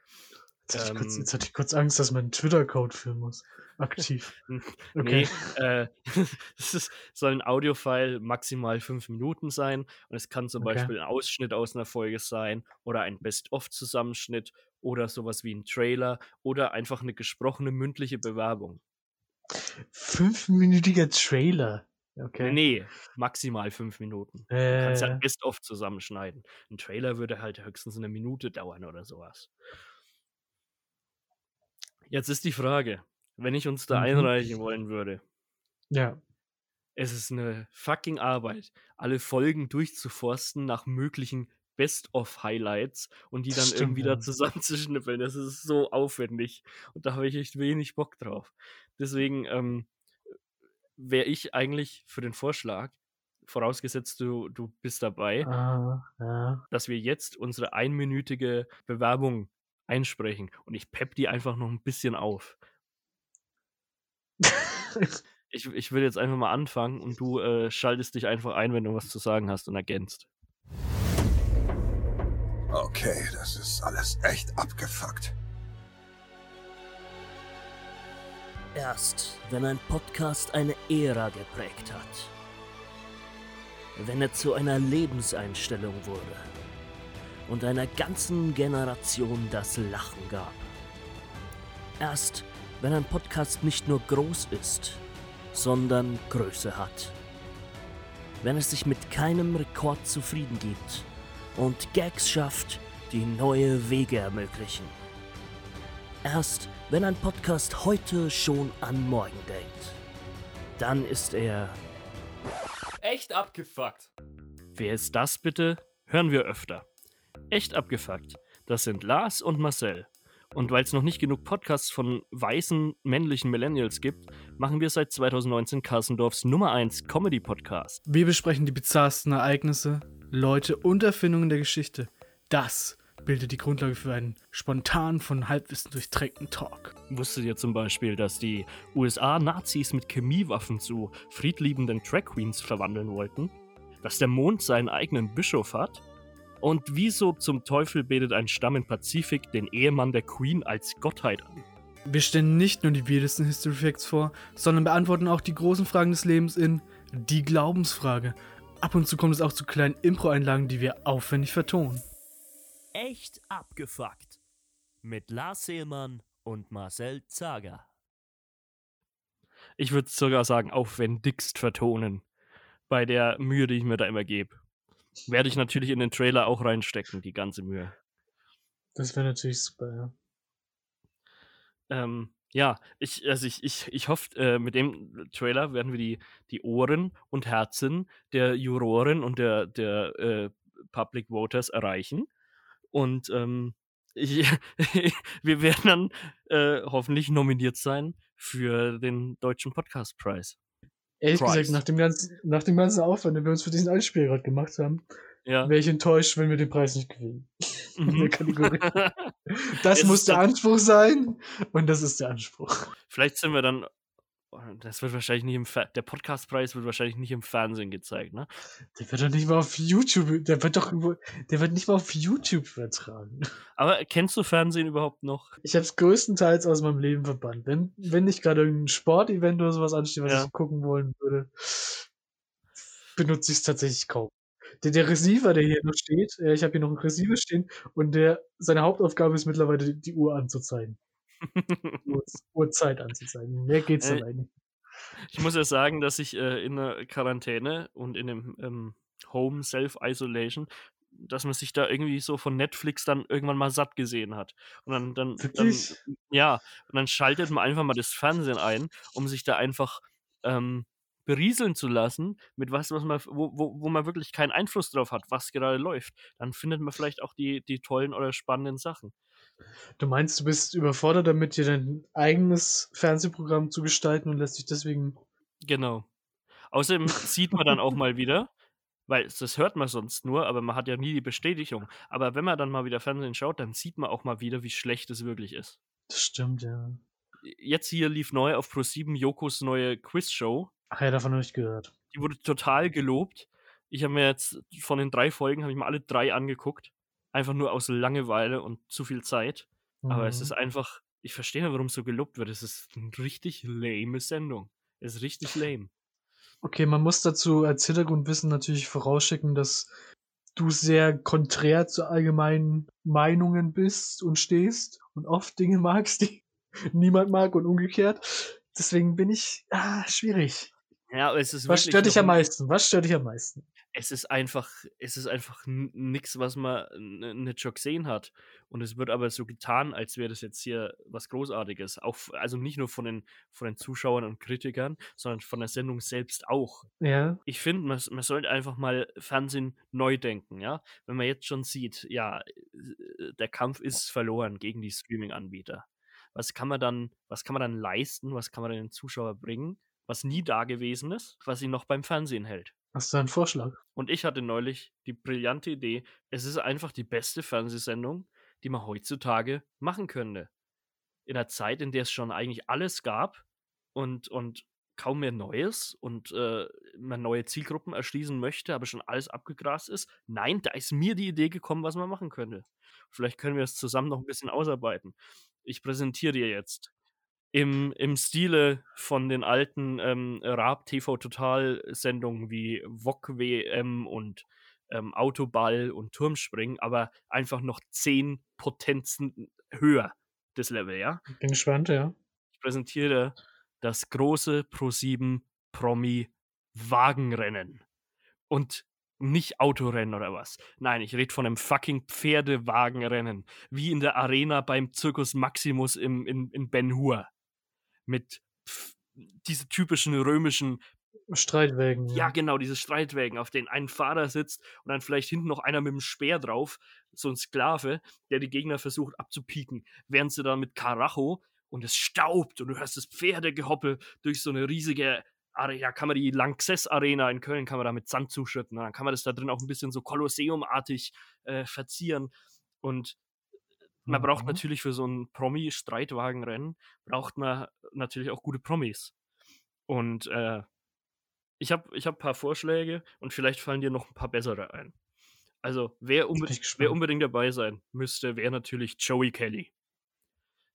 Jetzt hatte, ich kurz, Ähm, jetzt hatte ich kurz Angst, dass man einen Twitter-Code führen muss. Aktiv. Nee, äh, es ist, soll ein Audiofile maximal fünf Minuten sein und es kann zum Okay. Beispiel ein Ausschnitt aus einer Folge sein oder ein Best-of-Zusammenschnitt oder sowas wie ein Trailer oder einfach eine gesprochene mündliche Bewerbung. Fünfminütiger Trailer. Okay. Nee, maximal fünf Minuten. Du Äh, kannst ja ein Best-of zusammenschneiden. Ein Trailer würde halt höchstens eine Minute dauern oder sowas. Jetzt ist die Frage, wenn ich uns da Mhm. einreichen wollen würde, ja. es ist eine fucking Arbeit, alle Folgen durchzuforsten nach möglichen Best-of-Highlights und die Das dann stimmt, irgendwie da ja. zusammenzuschnippeln. Das ist so aufwendig und da habe ich echt wenig Bock drauf. Deswegen ähm, wäre ich eigentlich für den Vorschlag, vorausgesetzt du, du bist dabei, Ah, ja. dass wir jetzt unsere einminütige Bewerbung einsprechen und ich pepp die einfach noch ein bisschen auf. Ich, ich will jetzt einfach mal anfangen und du äh, schaltest dich einfach ein, wenn du was zu sagen hast und ergänzt. Okay, das ist alles echt abgefuckt. Erst wenn ein Podcast eine Ära geprägt hat. Wenn er zu einer Lebenseinstellung wurde und einer ganzen Generation das Lachen gab. Erst wenn ein Podcast nicht nur groß ist, sondern Größe hat. Wenn es sich mit keinem Rekord zufrieden gibt und Gags schafft, die neue Wege ermöglichen. Erst wenn ein Podcast heute schon an morgen denkt, dann ist er Echt abgefuckt. Wer ist das bitte? Hören wir öfter. Echt abgefuckt. Das sind Lars und Marcel. Und weil es noch nicht genug Podcasts von weißen männlichen Millennials gibt, machen wir seit 2019 Kassendorfs Nummer 1 Comedy-Podcast. Wir besprechen die bizarrsten Ereignisse, Leute und Erfindungen der Geschichte. Das bildet die Grundlage für einen spontan von Halbwissen durchtränkten Talk. Wusstet ihr zum Beispiel, dass die USA Nazis mit Chemiewaffen zu friedliebenden Drag Queens verwandeln wollten? Dass der Mond seinen eigenen Bischof hat? Und wieso zum Teufel betet ein Stamm im Pazifik den Ehemann der Queen als Gottheit an? Wir stellen nicht nur die weirdesten History Facts vor, sondern beantworten auch die großen Fragen des Lebens in die Glaubensfrage. Ab und zu kommt es auch zu kleinen Impro-Einlagen, die wir aufwendig vertonen. echt abgefuckt. Mit Lars Seemann und Marcel Zager. Ich würde sogar sagen, aufwendigst vertonen. Bei der Mühe, die ich mir da immer gebe. Werde ich natürlich in den Trailer auch reinstecken, die ganze Mühe. Das wäre natürlich super, ja. Ähm, ja, ich, also ich, ich, ich hoffe, äh, mit dem Trailer werden wir die, die Ohren und Herzen der Juroren und der, der äh, Public Voters erreichen. Und ähm, ich, wir werden dann äh, hoffentlich nominiert sein für den Deutschen Podcastpreis. Ehrlich Price. gesagt, nach dem, ganzen, nach dem ganzen Aufwand, den wir uns für diesen Einspiel gerade gemacht haben, Ja. wäre ich enttäuscht, wenn wir den Preis nicht gewinnen. In der Mhm. Kategorie. Das muss der Anspruch sein und das ist der Anspruch. Vielleicht sind wir dann. Das wird wahrscheinlich nicht im Fer der Podcastpreis wird wahrscheinlich nicht im Fernsehen gezeigt, ne? Der wird doch nicht mal auf YouTube, der wird doch, der wird nicht mal auf YouTube übertragen. Aber kennst du Fernsehen überhaupt noch? Ich habe es größtenteils aus meinem Leben verbannt. Wenn, wenn nicht gerade irgendein Sportevent oder sowas ansteht, was Ja. ich gucken wollen würde, benutze ich es tatsächlich kaum. Der, der Receiver, der hier noch steht, äh, ich habe hier noch einen Receiver stehen und der seine Hauptaufgabe ist mittlerweile die, die Uhr anzuzeigen. Uhrzeit anzuzeigen. Mehr geht's Äh, eigentlich. Ich muss ja sagen, dass ich äh, in der Quarantäne und in dem ähm, Home Self-Isolation, dass man sich da irgendwie so von Netflix dann irgendwann mal satt gesehen hat. Und dann, dann, dann ja, und dann schaltet man einfach mal das Fernsehen ein, um sich da einfach ähm, berieseln zu lassen, mit was, was man, wo, wo, wo man wirklich keinen Einfluss drauf hat, was gerade läuft. Dann findet man vielleicht auch die, die tollen oder spannenden Sachen. Du meinst, du bist überfordert damit, dir dein eigenes Fernsehprogramm zu gestalten und lässt dich deswegen. Genau. Außerdem sieht man dann auch mal wieder, weil das hört man sonst nur, aber man hat ja nie die Bestätigung. Aber wenn man dann mal wieder Fernsehen schaut, dann sieht man auch mal wieder, wie schlecht es wirklich ist. Das stimmt, ja. Jetzt hier lief neu auf Pro7 Jokos neue Quizshow. Ach ja, davon habe ich gehört. Die wurde total gelobt. Ich habe mir jetzt von den drei Folgen, habe ich mir alle drei angeguckt. Einfach nur aus Langeweile und zu viel Zeit. Aber es Mhm. ist einfach, ich verstehe nicht, warum es so gelobt wird. Es ist eine richtig lame Sendung. Es ist richtig lame. Okay, man muss dazu als Hintergrundwissen natürlich vorausschicken, dass du sehr konträr zu allgemeinen Meinungen bist und stehst und oft Dinge magst, die niemand mag und umgekehrt. Deswegen bin ich ah, schwierig. Ja, aber es ist Was stört dich am meisten? Was stört dich am meisten? Es ist einfach, es ist einfach n- nix, was man nicht schon gesehen hat. Und es wird aber so getan, als wäre das jetzt hier was Großartiges. Auch, also nicht nur von den, von den Zuschauern und Kritikern, sondern von der Sendung selbst auch. Ja, Ich finde, man, man sollte einfach mal Fernsehen neu denken, ja. Wenn man jetzt schon sieht, ja, äh, der Kampf ist verloren gegen die Streaming-Anbieter. Was kann man dann, was kann man dann leisten, was kann man den Zuschauer bringen, was nie da gewesen ist, was ihn noch beim Fernsehen hält? Hast du einen Vorschlag? Und ich hatte neulich die brillante Idee, es ist einfach die beste Fernsehsendung, die man heutzutage machen könnte. In einer Zeit, in der es schon eigentlich alles gab und, und kaum mehr Neues und äh, man neue Zielgruppen erschließen möchte, aber schon alles abgegrast ist. Nein, da ist mir die Idee gekommen, was man machen könnte. Vielleicht können wir es zusammen noch ein bisschen ausarbeiten. Ich präsentiere dir jetzt im, im Stile von den alten ähm, Raab TV Total Sendungen wie VOG WM und ähm, Autoball und Turmspringen, aber einfach noch zehn Potenzen höher, das Level, ja? Bin gespannt, ja. Ich präsentiere das große Pro7 Promi Wagenrennen. Und nicht Autorennen oder was. Nein, ich rede von einem fucking Pferdewagenrennen. Wie in der Arena beim Circus Maximus im, in, in Ben Hur. Mit pf, diese typischen römischen Streitwägen. ja, genau, diese Streitwägen, auf denen ein Fahrer sitzt und dann vielleicht hinten noch einer mit dem Speer drauf, so ein Sklave, der die Gegner versucht abzupieken, während sie dann mit Karacho und es staubt und du hörst das Pferdegehoppel durch so eine riesige Are ja, kann man die Lanxess Arena in Köln kann man da mit Sand zuschütten, dann kann man das da drin auch ein bisschen so Kolosseum-artig äh, verzieren und man braucht Mhm. natürlich für so ein Promi-Streitwagenrennen braucht man natürlich auch gute Promis. Und äh, ich habe ich hab ein paar Vorschläge und vielleicht fallen dir noch ein paar bessere ein. Also, wer, unbe wer unbedingt dabei sein müsste, wäre natürlich Joey Kelly.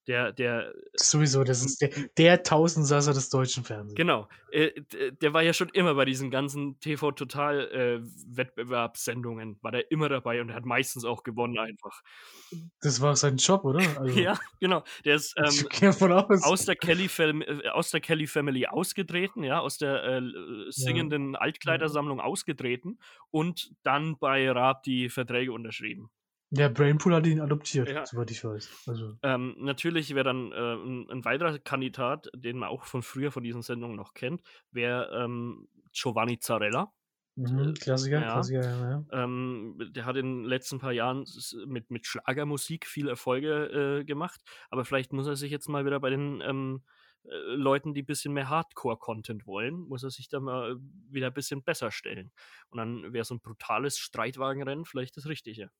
Der, der, Sowieso, das ist der, der Tausendsasser des deutschen Fernsehens. genau, äh, der war ja schon immer bei diesen ganzen TV-Total-Wettbewerbssendungen, war der immer dabei und hat meistens auch gewonnen einfach. Das war sein Job, oder? Also, Ja, genau. Der ist ähm, aus. aus der Kelly Fam äh, aus der Kelly Family ausgetreten, ja, aus der äh, singenden Altkleidersammlung ausgetreten und dann bei Raab die Verträge unterschrieben. Der Brainpool hat ihn adoptiert, Ja. soweit ich weiß. Also, Ähm, natürlich wäre dann äh, ein, ein weiterer Kandidat, den man auch von früher von diesen Sendungen noch kennt, wäre ähm, Giovanni Zarella. mhm, Klassiker, ja. Klassiker, ja. Ähm, der hat in den letzten paar Jahren mit, mit Schlagermusik viel Erfolge äh, gemacht, aber vielleicht muss er sich jetzt mal wieder bei den ähm, äh, Leuten, die ein bisschen mehr Hardcore-Content wollen, muss er sich da mal äh, wieder ein bisschen besser stellen. Und dann wäre so ein brutales Streitwagenrennen vielleicht das Richtige.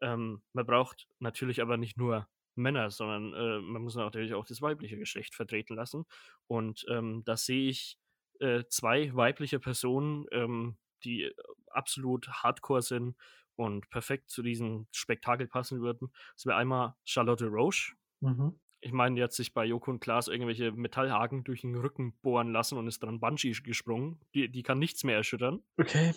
Ähm, man braucht natürlich aber nicht nur Männer, sondern äh, man muss natürlich auch das weibliche Geschlecht vertreten lassen. Und ähm, da sehe ich äh, zwei weibliche Personen, ähm, die äh, absolut hardcore sind und perfekt zu diesem Spektakel passen würden. Das wäre einmal Charlotte Roche. Mhm. Ich meine, die hat sich bei Joko und Klaas irgendwelche Metallhaken durch den Rücken bohren lassen und ist dann Bungee gesprungen. Die, die kann nichts mehr erschüttern. Okay.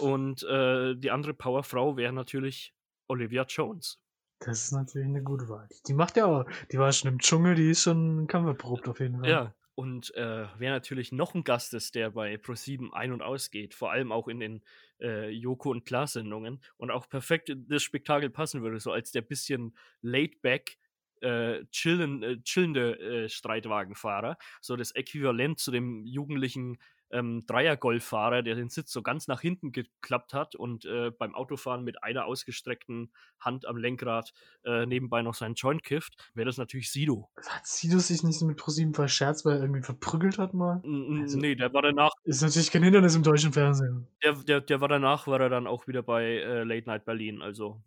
Und äh, die andere Powerfrau wäre natürlich Olivia Jones. Das ist natürlich eine gute Wahl. Die macht ja auch, die war schon im Dschungel, die ist schon kampferprobt auf jeden Fall. Ja. Und äh, wer natürlich noch ein Gast ist, der bei Pro7 ein- und ausgeht, vor allem auch in den äh, Joko und Klaas-Sendungen und auch perfekt in das Spektakel passen würde, so als der bisschen laid-back, äh, chillen, äh, chillende äh, Streitwagenfahrer, so das Äquivalent zu dem jugendlichen ähm, Dreier-Golffahrer, der den Sitz so ganz nach hinten geklappt hat und äh, beim Autofahren mit einer ausgestreckten Hand am Lenkrad äh, nebenbei noch seinen Joint kifft, wäre das natürlich Sido. Hat Sido sich nicht mit ProSieben verscherzt, weil er irgendwie verprügelt hat mal? N- Also- nee, der war danach, Ist natürlich kein Hindernis im deutschen Fernsehen. der, der, der war danach, war er dann auch wieder bei äh, Late Night Berlin, also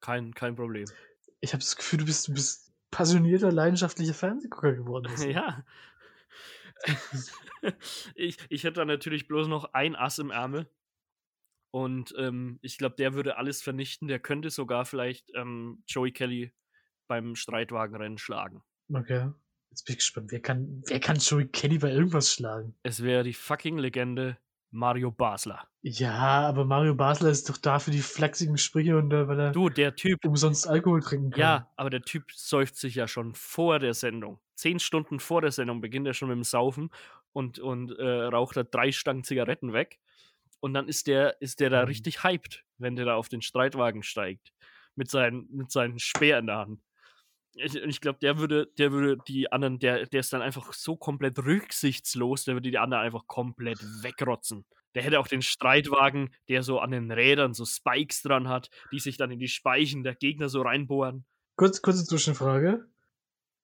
kein, kein Problem. Ich habe das Gefühl, du bist, du bist passionierter, leidenschaftlicher Fernsehgucker geworden. ja. ich, ich hätte da natürlich bloß noch ein Ass im Ärmel. Und ähm, ich glaube, der würde alles vernichten. Der könnte sogar vielleicht ähm, Joey Kelly beim Streitwagenrennen schlagen. Okay. Jetzt bin ich gespannt. Wer kann, wer kann Joey Kelly bei irgendwas schlagen? Es wäre die fucking Legende Mario Basler. Ja, aber Mario Basler ist doch da für die flachsigen Sprüche und äh, weil er Du, der Typ, umsonst Alkohol trinken kann. Ja, aber der Typ säuft sich ja schon vor der Sendung. Zehn Stunden vor der Sendung beginnt er schon mit dem Saufen und, und äh, raucht da drei Stangen Zigaretten weg. Und dann ist der, ist der da Mhm. richtig hyped, wenn der da auf den Streitwagen steigt. Mit, seinen, mit seinem Speer in der Hand. Ich, ich glaube, der würde, der würde die anderen, der, der ist dann einfach so komplett rücksichtslos, der würde die anderen einfach komplett wegrotzen. Der hätte auch den Streitwagen, der so an den Rädern so Spikes dran hat, die sich dann in die Speichen der Gegner so reinbohren. Kurz, kurze Zwischenfrage.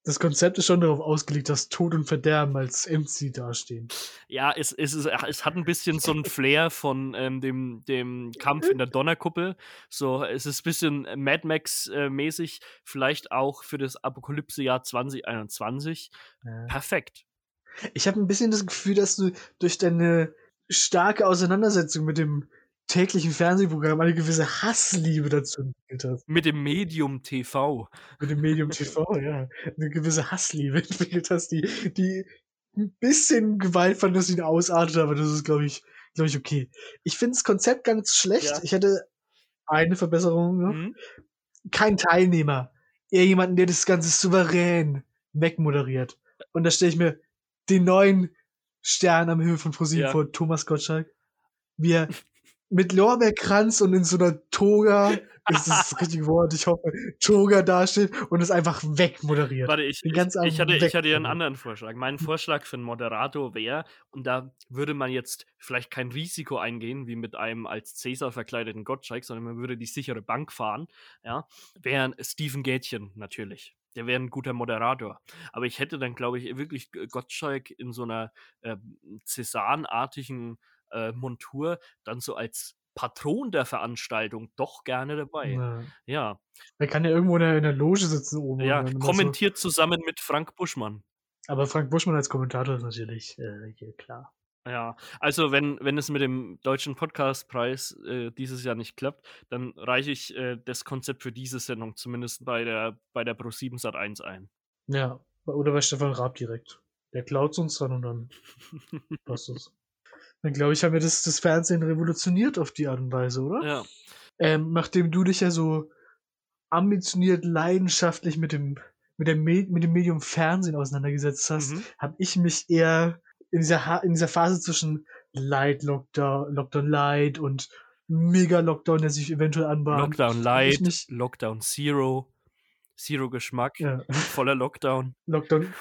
Das Konzept ist schon darauf ausgelegt, dass Tod und Verderben als MC dastehen. Ja, es, es, ist, es hat ein bisschen so einen Flair von ähm, dem, dem Kampf in der Donnerkuppel. So, es ist ein bisschen Mad Max-mäßig, vielleicht auch für das Apokalypse-Jahr 2021. Ja. Perfekt. Ich habe ein bisschen das Gefühl, dass du durch deine starke Auseinandersetzung mit dem täglichen Fernsehprogramm eine gewisse Hassliebe dazu entwickelt hast. Mit dem Medium TV. Mit dem Medium TV, ja. Eine gewisse Hassliebe entwickelt hast, die, die ein bisschen gewaltfantasien ausartet, aber das ist, glaube ich, glaube ich, okay. Ich finde das Konzept ganz schlecht. Ja. Ich hätte eine Verbesserung noch. Mhm. Kein Teilnehmer. Eher jemanden, der das Ganze souverän wegmoderiert. Und da stelle ich mir den neuen Stern am Himmel von ProSieben Ja. vor, Thomas Gottschalk, wie er mit Lorbeerkranz und in so einer Toga, ist das das richtige Wort, ich hoffe, Toga dasteht und es einfach wegmoderiert. Warte, ich, ich, ich, hatte, ich hatte ja einen anderen Vorschlag. Mein Vorschlag für einen Moderator wäre, und da würde man jetzt vielleicht kein Risiko eingehen, wie mit einem als Cäsar verkleideten Gottschalk, sondern man würde die sichere Bank fahren, ja, wäre Steven Gätchen natürlich. Der wäre ein guter Moderator. Aber ich hätte dann, glaube ich, wirklich Gottschalk in so einer äh, Cäsarenartigen äh, Montur dann so als Patron der Veranstaltung doch gerne dabei. Ja. Ja, Er kann ja irgendwo in der, in der Loge sitzen oben. ja, kommentiert zusammen mit Frank Buschmann. So. Aber Frank Buschmann als Kommentator ist natürlich äh, hier klar. Ja, also wenn, wenn es mit dem deutschen Podcastpreis äh, dieses Jahr nicht klappt, dann reiche ich äh, das Konzept für diese Sendung zumindest bei der, bei der Pro7 Sat 1 ein. Ja, oder bei Stefan Raab direkt. Der klaut uns dann und dann passt es. Dann glaube ich, haben wir das, das Fernsehen revolutioniert auf die Art und Weise, oder? Ja, Ähm, nachdem du dich ja so ambitioniert, leidenschaftlich mit dem, mit, dem Me mit dem Medium Fernsehen auseinandergesetzt hast, mhm. habe ich mich eher in dieser, ha in dieser Phase zwischen Light Lockdown, Lockdown Light und Mega Lockdown, der sich eventuell anbahnt. Lockdown Light, mich- Lockdown Zero, Zero Geschmack, Ja, voller Lockdown. Lockdown.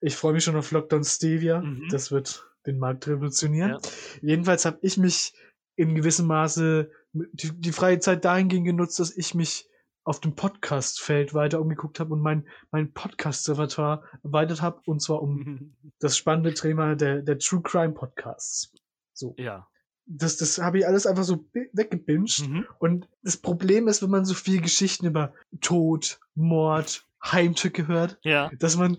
Ich freue mich schon auf Lockdown Stevia. Mhm. Das wird den Markt revolutionieren. Ja. Jedenfalls habe ich mich in gewissem Maße die, die freie Zeit dahingehend genutzt, dass ich mich auf dem Podcast-Feld weiter umgeguckt habe und mein, mein Podcast-Repertoire erweitert habe, und zwar um das spannende Thema der, der True Crime Podcasts. So. ja. Das, das habe ich alles einfach so bi- weggebinged. Mhm. Und das Problem ist, wenn man so viel Geschichten über Tod, Mord, Heimtücke hört, Ja. dass man,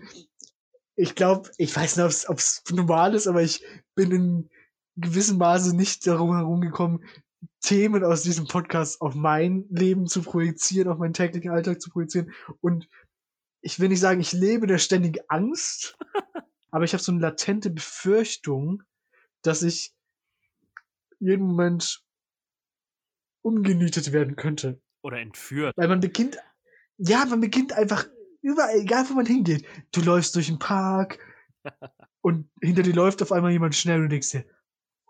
ich glaube, ich weiß nicht, ob es normal ist, aber ich bin in gewissem Maße nicht darum herumgekommen, Themen aus diesem Podcast auf mein Leben zu projizieren, auf meinen täglichen Alltag zu projizieren. Und ich will nicht sagen, ich lebe der ständigen Angst, aber ich habe so eine latente Befürchtung, dass ich jeden Moment umgenietet werden könnte. Oder entführt. Weil man beginnt, ja, man beginnt einfach überall, egal wo man hingeht. Du läufst durch den Park und hinter dir läuft auf einmal jemand schnell und du denkst dir,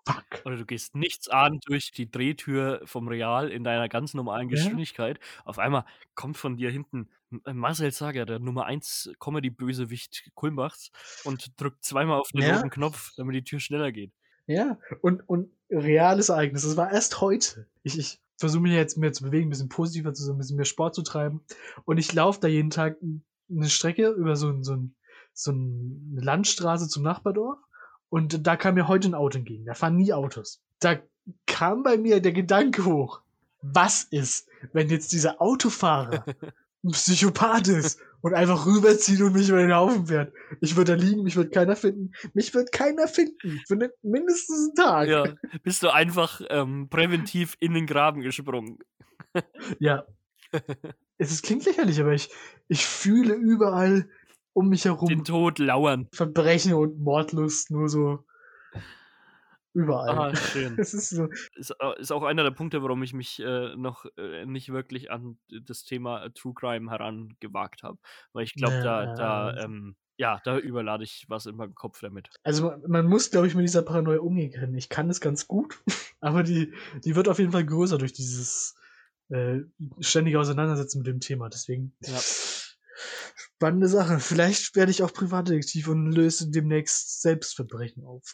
fuck. Oder du gehst nichts an durch die Drehtür vom Real in deiner ganz normalen Ja. Geschwindigkeit. Auf einmal kommt von dir hinten M- Marcel Sager, der Nummer 1 Comedy-Bösewicht Kulmbachs, und drückt zweimal auf den Ja. roten Knopf, damit die Tür schneller geht. Ja, und, und reales Ereignis. Das war erst heute. Ich, ich versuche mich jetzt mehr zu bewegen, ein bisschen positiver zu sein, ein bisschen mehr Sport zu treiben. Und ich laufe da jeden Tag eine Strecke über so, ein, so, ein, so eine Landstraße zum Nachbardorf. Und da kam mir heute ein Auto entgegen. Da fahren nie Autos. Da kam bei mir der Gedanke hoch. Was ist, wenn jetzt dieser Autofahrer ein Psychopath ist und einfach rüberzieht und mich über den Haufen fährt? Ich würde da liegen, mich wird keiner finden. Mich wird keiner finden. Für ne- mindestens einen Tag. Ja, bist du einfach ähm, präventiv in den Graben gesprungen. Ja. es ist, klingt lächerlich, aber ich, ich fühle überall um mich herum Den Tod lauern. Verbrechen und Mordlust nur so überall. Ah, schön. Es ist so, ist, au- ist auch einer der Punkte, warum ich mich äh, noch äh, nicht wirklich an das Thema äh, True Crime herangewagt habe. Weil ich glaube, Ja, da, da, ähm, ja, da überlade ich was in meinem Kopf damit. also man, man muss, glaube ich, mit dieser Paranoia umgehen können. Ich kann es ganz gut, aber die, die wird auf jeden Fall größer durch dieses äh, ständige Auseinandersetzen mit dem Thema. Deswegen Ja. spannende Sache. Vielleicht werde ich auch Privatdetektiv und löse demnächst Selbstverbrechen auf.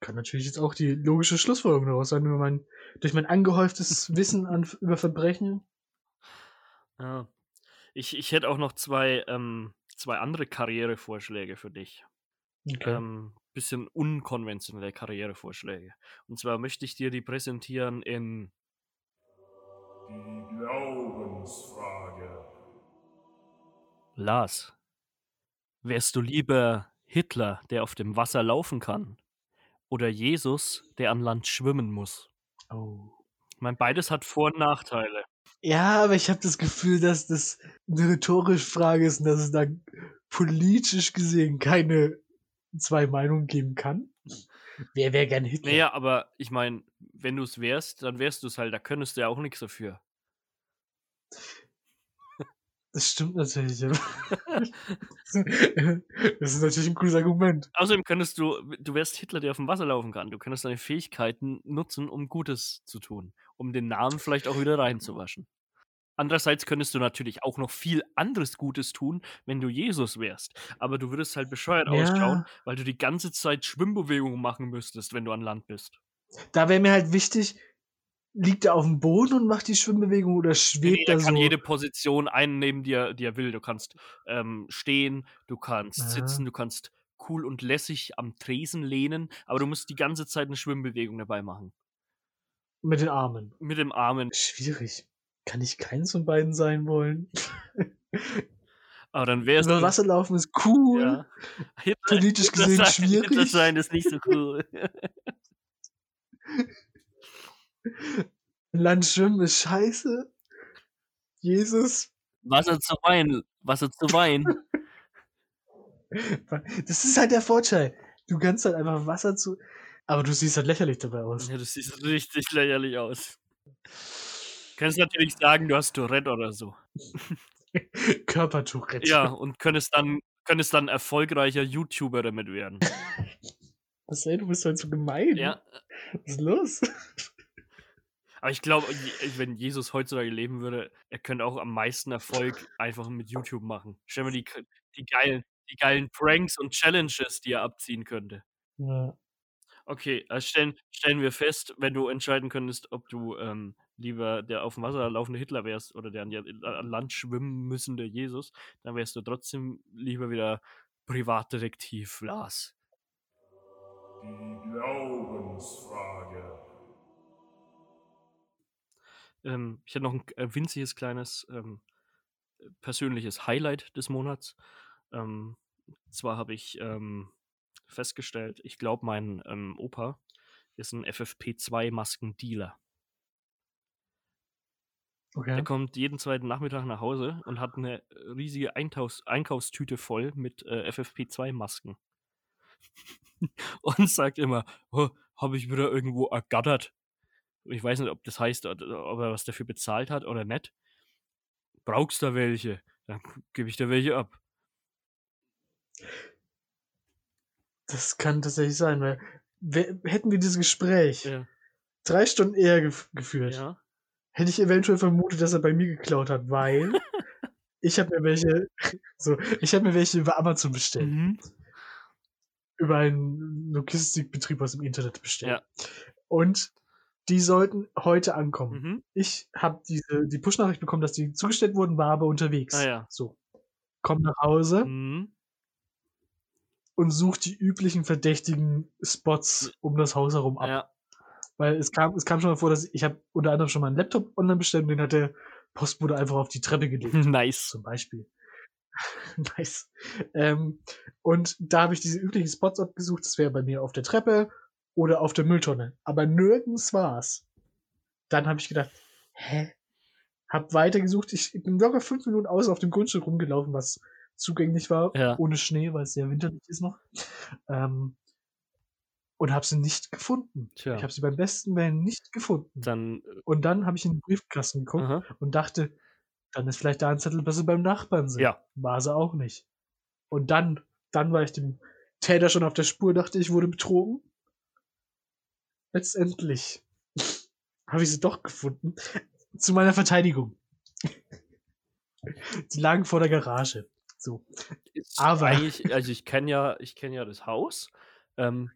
Kann natürlich jetzt auch die logische Schlussfolgerung daraus sein, über mein, durch mein angehäuftes Wissen an, über Verbrechen. Ja. Ich, ich hätte auch noch zwei, ähm, zwei andere Karrierevorschläge für dich. Okay. Ähm, bisschen unkonventionelle Karrierevorschläge. Und zwar möchte ich dir die präsentieren in Die Glaubensfrage. Lars. Wärst du lieber Hitler, der auf dem Wasser laufen kann? Oder Jesus, der an Land schwimmen muss? oh. Ich meine, beides hat Vor- und Nachteile. Ja, aber ich habe das Gefühl, dass das eine rhetorische Frage ist und dass es da politisch gesehen keine zwei Meinungen geben kann. Wer wäre gern Hitler? Naja, aber ich meine, wenn du es wärst, dann wärst du es halt. Da könntest du ja auch nichts dafür. Das stimmt natürlich. das ist natürlich ein cooles Argument. Außerdem könntest du, du wärst Hitler, der auf dem Wasser laufen kann. Du könntest deine Fähigkeiten nutzen, um Gutes zu tun. Um den Namen vielleicht auch wieder reinzuwaschen. Andererseits könntest du natürlich auch noch viel anderes Gutes tun, wenn du Jesus wärst. Aber du würdest halt bescheuert Ja. ausschauen, weil du die ganze Zeit Schwimmbewegungen machen müsstest, wenn du an Land bist. Da wäre mir halt wichtig, liegt er auf dem Boden und macht die Schwimmbewegung oder Nee, schwebt er er kann so? jede Position einnehmen, die er, die er will. Du kannst ähm, stehen, du kannst Ja. sitzen, du kannst cool und lässig am Tresen lehnen, aber du musst die ganze Zeit eine Schwimmbewegung dabei machen. Mit den Armen. Mit dem Armen. Schwierig. Kann ich keins von beiden sein wollen? Aber dann wärst Über du. Wasser laufen ist cool. Ja. Hitler, Politisch Hitler gesehen sein, Hitler schwierig. sein ist nicht so cool. Land schwimmen ist scheiße. Jesus. Wasser zu Wein. Wasser zu Wein. Das ist halt der Vorteil. Du kannst halt einfach Wasser zu. Aber du siehst halt lächerlich dabei aus. Ja, das sieht richtig lächerlich aus. Könntest natürlich sagen, du hast Tourette oder so. Körpertourette. Ja, und könntest dann, könntest dann erfolgreicher YouTuber damit werden. Was ey, du bist halt so gemein. Ja. Was ist los? Aber ich glaube, wenn Jesus heutzutage leben würde, er könnte auch am meisten Erfolg einfach mit YouTube machen. Stell mal die, die, geilen, die geilen Pranks und Challenges, die er abziehen könnte. Ja. Okay, also stellen, stellen wir fest, wenn du entscheiden könntest, ob du ähm, lieber der auf dem Wasser laufende Hitler wärst oder der an, der an Land schwimmen müssende Jesus, dann wärst du trotzdem lieber wieder Privatdetektiv Lars. Die Glaubensfrage. Ähm, ich hätte noch ein äh, winziges kleines ähm, persönliches Highlight des Monats. Ähm, zwar habe ich ähm, festgestellt, ich glaube, mein ähm, Opa ist ein FFP2-Maskendealer. Okay. Der kommt jeden zweiten Nachmittag nach Hause und hat eine riesige Einkaufs Einkaufstüte voll mit äh, FFP2-Masken. und sagt immer, oh, habe ich wieder irgendwo ergattert. Ich weiß nicht, ob das heißt, ob er was dafür bezahlt hat oder nicht. Brauchst du welche? Dann gebe ich dir welche ab. Das kann tatsächlich sein, weil wer, hätten wir dieses Gespräch Ja. drei Stunden eher gef geführt, ja. hätte ich eventuell vermutet, dass er bei mir geklaut hat, weil ich habe mir welche, so, ich habe mir welche über Amazon bestellt. Mhm. Über einen Logistikbetrieb aus dem Internet bestellt. Ja. Und die sollten heute ankommen. Mhm. Ich habe diese die Push-Nachricht bekommen, dass die zugestellt wurden, war aber unterwegs. Ah ja. So. Komm nach Hause Mhm. und such die üblichen verdächtigen Spots um das Haus herum ab. Ja. Weil es kam, es kam schon mal vor, dass ich, ich habe unter anderem schon mal einen Laptop online bestellt und den hat der Postbote einfach auf die Treppe gelegt. nice. zum Beispiel. nice. Ähm, und da habe ich diese üblichen Spots abgesucht. Das wäre bei mir auf der Treppe oder auf der Mülltonne. Aber nirgends war's. Dann habe ich gedacht, hä? Hab weitergesucht. Ich bin locker fünf Minuten aus auf dem Grundstück rumgelaufen, was zugänglich war, Ja. ohne Schnee, weil es sehr winterlich ist noch. Ähm, und habe sie nicht gefunden. Tja. Ich habe sie beim besten Willen nicht gefunden. Dann. äh, Und dann habe ich in den Briefkasten geguckt Aha. und dachte, dann ist vielleicht da ein Zettel, dass sie beim Nachbarn sind. Ja. War sie auch nicht. Und dann, dann war ich dem Täter schon auf der Spur, dachte ich, wurde betrogen. Letztendlich habe ich sie doch gefunden. Zu meiner Verteidigung. Die lagen vor der Garage. So. Aber- eigentlich, also ich kenne ja, ich kenne ja das Haus. Ähm,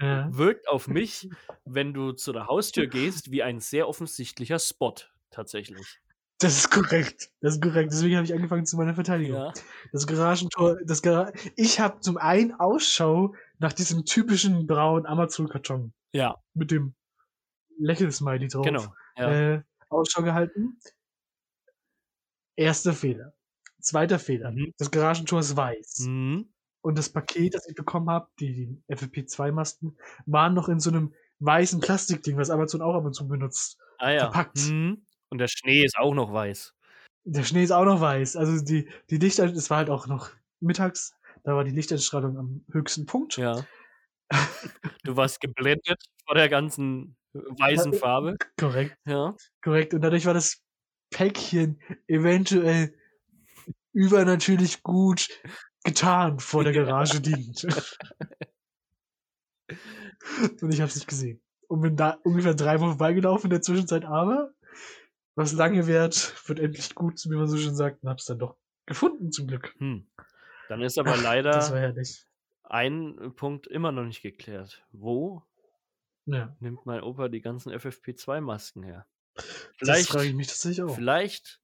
Ja. wirkt auf mich, wenn du zu der Haustür gehst, wie ein sehr offensichtlicher Spot tatsächlich. Das ist korrekt. Das ist korrekt. Deswegen habe ich angefangen zu meiner Verteidigung. Ja. Das Garagentor, das Gara ich habe zum einen Ausschau nach diesem typischen braunen Amazon-Karton Ja, mit dem Lächelsmiley drauf. genau. Ja. Äh, Ausschau gehalten. Erster Fehler. Zweiter Fehler. Mhm. Das Garagentor ist weiß. Mhm. Und das Paket, das ich bekommen habe, die, die FFP2-Masken, waren noch in so einem weißen Plastikding, was Amazon auch ab und zu benutzt. Ah ja. verpackt. Mhm. Und der Schnee ist auch noch weiß. Der Schnee ist auch noch weiß. Also die, die Lichter, es war halt auch noch mittags, da war die Lichteinstrahlung am höchsten Punkt. Ja. Du warst geblendet vor der ganzen weißen Farbe. Korrekt, Ja. korrekt. Und dadurch war das Päckchen eventuell übernatürlich gut getan vor der Garage liegend. Und ich habe es nicht gesehen. Und bin da ungefähr drei Wochen vorbeigelaufen in der Zwischenzeit, aber was lange währt, wird endlich gut, wie man so schön sagt, und hab's dann doch gefunden, zum Glück. Hm. Dann ist aber Das leider herrlich. ein Punkt immer noch nicht geklärt. Wo Ja, nimmt mein Opa die ganzen FFP2-Masken her? das Vielleicht, frage ich mich tatsächlich auch. vielleicht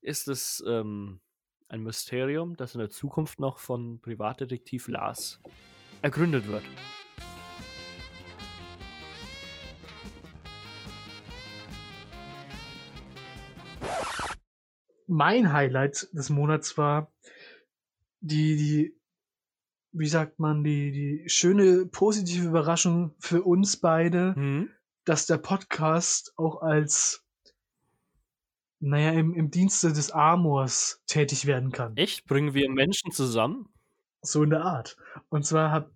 ist es ähm, ein Mysterium, das in der Zukunft noch von Privatdetektiv Lars ergründet wird. Mein Highlight des Monats war die, die, wie sagt man, die, die schöne positive Überraschung für uns beide, Hm? dass der Podcast auch als, naja, im, im Dienste des Amors tätig werden kann. Echt? Bringen wir Menschen zusammen? So in der Art. Und zwar habt,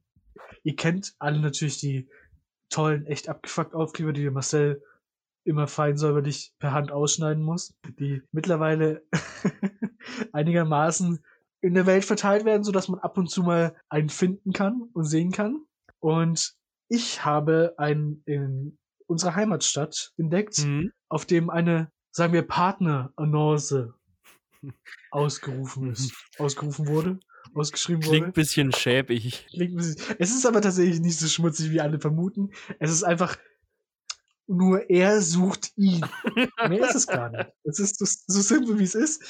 ihr kennt alle natürlich die tollen, echt abgefuckt Aufkleber, die der Marcel immer fein säuberlich per Hand ausschneiden muss, die mittlerweile einigermaßen in der Welt verteilt werden, so dass man ab und zu mal einen finden kann und sehen kann. Und ich habe einen in unserer Heimatstadt entdeckt, Hm? auf dem eine, sagen wir, Partner-Annonce ausgerufen ist, ausgerufen wurde, ausgeschrieben wurde. Klingt ein bisschen schäbig. Klingt ein bisschen- Es ist aber tatsächlich nicht so schmutzig, wie alle vermuten. Es ist einfach nur er sucht ihn. Mehr ist es gar nicht. Es ist so, so simpel, wie es ist.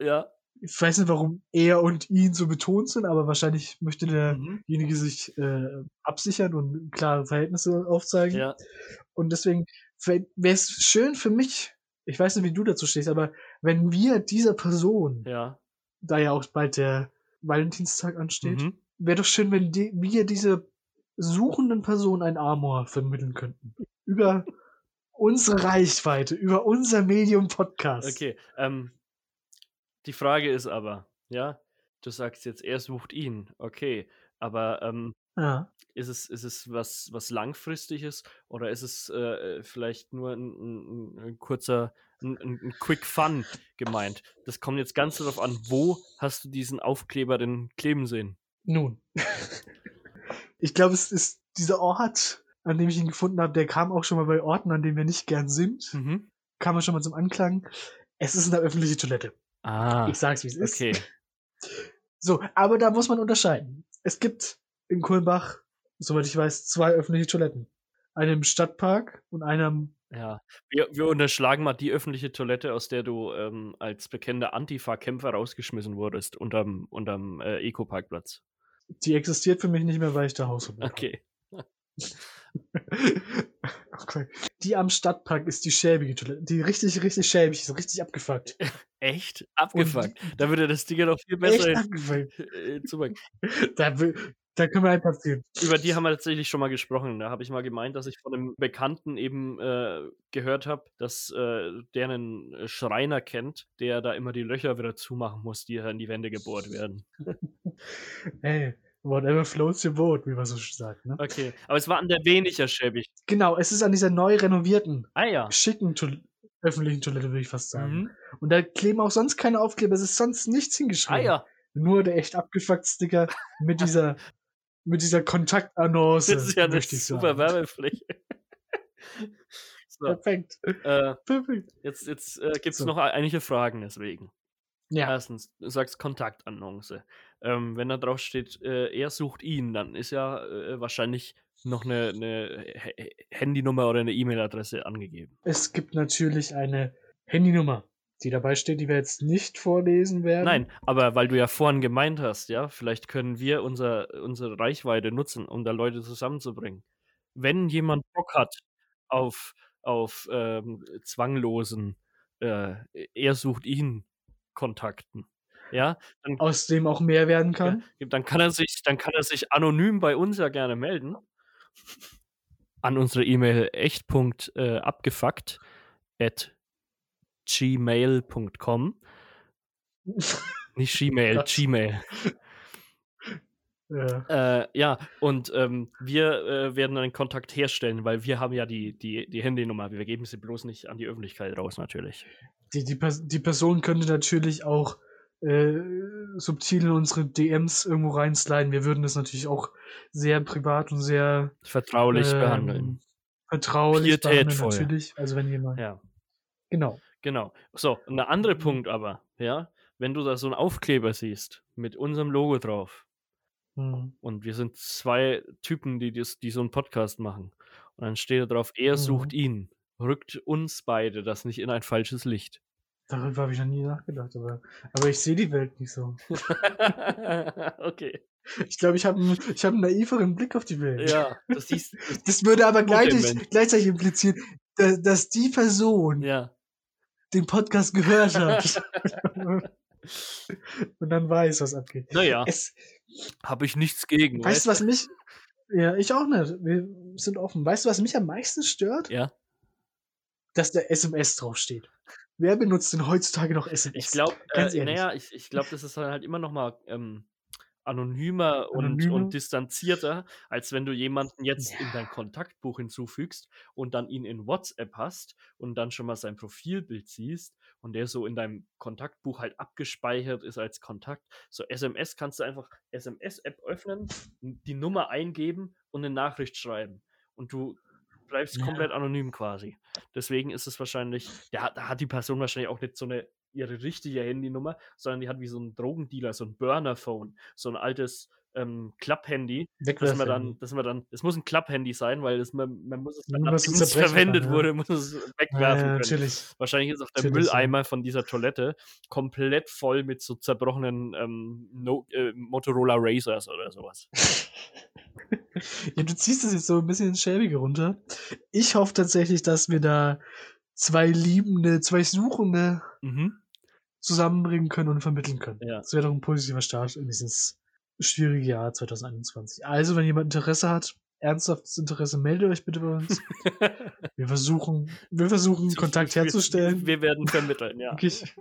Ja. Ich weiß nicht, warum er und ihn so betont sind, aber wahrscheinlich möchte Mhm. derjenige sich äh, absichern und klare Verhältnisse aufzeigen. Ja. Und deswegen wäre es schön für mich, ich weiß nicht, wie du dazu stehst, aber wenn wir dieser Person, Ja. da ja auch bald der Valentinstag ansteht, Mhm. wäre doch schön, wenn die, wir diese suchenden Person ein Amor vermitteln könnten. Über unsere Reichweite, über unser Medium Podcast. Okay. Ähm, die Frage ist aber, ja, du sagst jetzt, er sucht ihn. Okay. Aber ähm, Ja. ist es, ist es was, was langfristiges oder ist es äh, vielleicht nur ein, ein, ein kurzer, ein, ein ein Quick Fun gemeint? Das kommt jetzt ganz darauf an, wo hast du diesen Aufkleber denn kleben sehen? Nun. ich glaube, es ist dieser Ort, an dem ich ihn gefunden habe, der kam auch schon mal bei Orten, an denen wir nicht gern sind. Mhm. Kam er schon mal zum Anklang. Es ist eine öffentliche Toilette. Ah, Ich sag's, wie es ist. okay. So, aber da muss man unterscheiden. Es gibt in Kulmbach, soweit ich weiß, zwei öffentliche Toiletten. Eine im Stadtpark und eine am Ja, wir, wir unterschlagen mal die öffentliche Toilette, aus der du ähm, als bekennender Antifa-Kämpfer rausgeschmissen wurdest, unterm, unterm äh, Eco-Parkplatz. Die existiert für mich nicht mehr, weil ich da Hausverbot habe. Okay. Okay. Die am Stadtpark ist die schäbige Toilette. Die richtig, richtig schäbig ist, richtig abgefuckt. Echt? Abgefuckt. Da würde das Ding ja noch viel besser hin- äh. Da, da können wir einfach sehen. Über die haben wir tatsächlich schon mal gesprochen. Da habe ich mal gemeint, dass ich von einem Bekannten eben äh, gehört habe, dass äh, der einen äh, Schreiner kennt, der da immer die Löcher wieder zumachen muss, die in die Wände gebohrt werden. Hey, whatever floats your boat, wie man so sagt. Ne? Okay, aber es war an der weniger schäbig. Genau, es ist an dieser neu renovierten, Ah ja. schicken Toil öffentlichen Toilette, würde ich fast sagen. Mhm. Und da kleben auch sonst keine Aufkleber, es ist sonst nichts Ah hingeschrieben. ja. Nur der echt abgefuckt Sticker mit dieser, mit dieser Kontaktannonce. Das ist ja eine super. Werbefläche. so, Perfekt. äh, Perfekt. jetzt jetzt äh, gibt es So. noch einige Fragen deswegen. Ja, Erstens, du sagst Kontaktannonce. Ähm, wenn da drauf steht, äh, er sucht ihn, dann ist ja äh, wahrscheinlich noch eine, eine Handynummer oder eine E-Mail-Adresse angegeben. es gibt natürlich eine Handynummer, die dabei steht, die wir jetzt nicht vorlesen werden. Nein, aber weil du ja vorhin gemeint hast, ja, vielleicht können wir unser, unsere Reichweite nutzen, um da Leute zusammenzubringen. Wenn jemand Bock hat auf, auf ähm, zwanglosen, äh, er sucht ihn Kontakten, ja, dann Aus dem auch mehr werden kann. Ja, dann kann er sich, dann kann er sich anonym bei uns ja gerne melden. an unsere E-Mail echt.abgefuckt at gmail.com. Nicht Gmail. Gmail. Ja. Äh, ja, und ähm, wir äh, werden einen Kontakt herstellen, weil wir haben ja die, die, die Handynummer. Wir geben sie bloß nicht an die Öffentlichkeit raus, natürlich. Die, die, die Person könnte natürlich auch äh, subtil in unsere DMs irgendwo reinsliden. Wir würden das natürlich auch sehr privat und sehr Vertraulich ähm, behandeln. vertraulich behandeln, natürlich. Also wenn jemand. Ja, Genau. genau. So, und der andere Mhm. Punkt aber, ja, wenn du da so einen Aufkleber siehst mit unserem Logo drauf Hm. und wir sind zwei Typen, die, das, die so einen Podcast machen und dann steht da drauf, er sucht Mhm. ihn, rückt uns beide das nicht in ein falsches Licht. Darüber habe ich noch nie nachgedacht, aber, aber ich sehe die Welt nicht so. okay. Ich glaube, ich habe einen, ich hab einen naiveren Blick auf die Welt. Ja, das siehst das, Das würde aber gleichzeitig, gleichzeitig implizieren, dass, dass die Person ja. den Podcast gehört hat und dann weiß, was abgeht. Naja, Es, habe ich nichts gegen. weißt du, was mich. Ja, ich auch nicht. Wir sind offen. Weißt du, was mich am meisten stört? Ja. Dass da SMS draufsteht. Wer benutzt denn heutzutage noch SMS? Ich glaube, Ganz äh, ehrlich. naja, ich, ich glaube, das ist dann halt immer noch mal ähm, anonymer und, Anonymer? und distanzierter, als wenn du jemanden jetzt in Ja. dein Kontaktbuch hinzufügst und dann ihn in WhatsApp hast und dann schon mal sein Profilbild siehst und der so in deinem Kontaktbuch halt abgespeichert ist als Kontakt. So SMS kannst du einfach SMS-App öffnen, die Nummer eingeben und eine Nachricht schreiben. Und du bleibst Ja. komplett anonym quasi. Deswegen ist es wahrscheinlich, ja, da hat die Person wahrscheinlich auch nicht so eine ihre richtige Handynummer, sondern die hat wie so ein Drogendealer, so ein Burner-Phone, so ein altes ähm, Klapp-Handy, das man dann, Wegwerfhandy. das man dann, es muss ein Klapp-Handy sein, weil das, man, man muss es dann, Man muss es es verwendet können, ja. wurde, muss es Ja, wegwerfen ja, können. natürlich. Wahrscheinlich ist auch der Natürlich, ja. Mülleimer von dieser Toilette komplett voll mit so zerbrochenen ähm, no äh, Motorola Razers oder sowas. ja, du ziehst das jetzt so ein bisschen ins Schäbige runter. Ich hoffe tatsächlich, dass wir da zwei Liebende, zwei Suchende Mhm. zusammenbringen können und vermitteln können. Ja. Das wäre doch ein positiver Start in dieses schwierige Jahr 2021. Also, wenn jemand Interesse hat, ernsthaftes Interesse, meldet euch bitte bei uns. Wir versuchen, wir versuchen Kontakt Wir- herzustellen. Wir werden vermitteln, ja. Wirklich.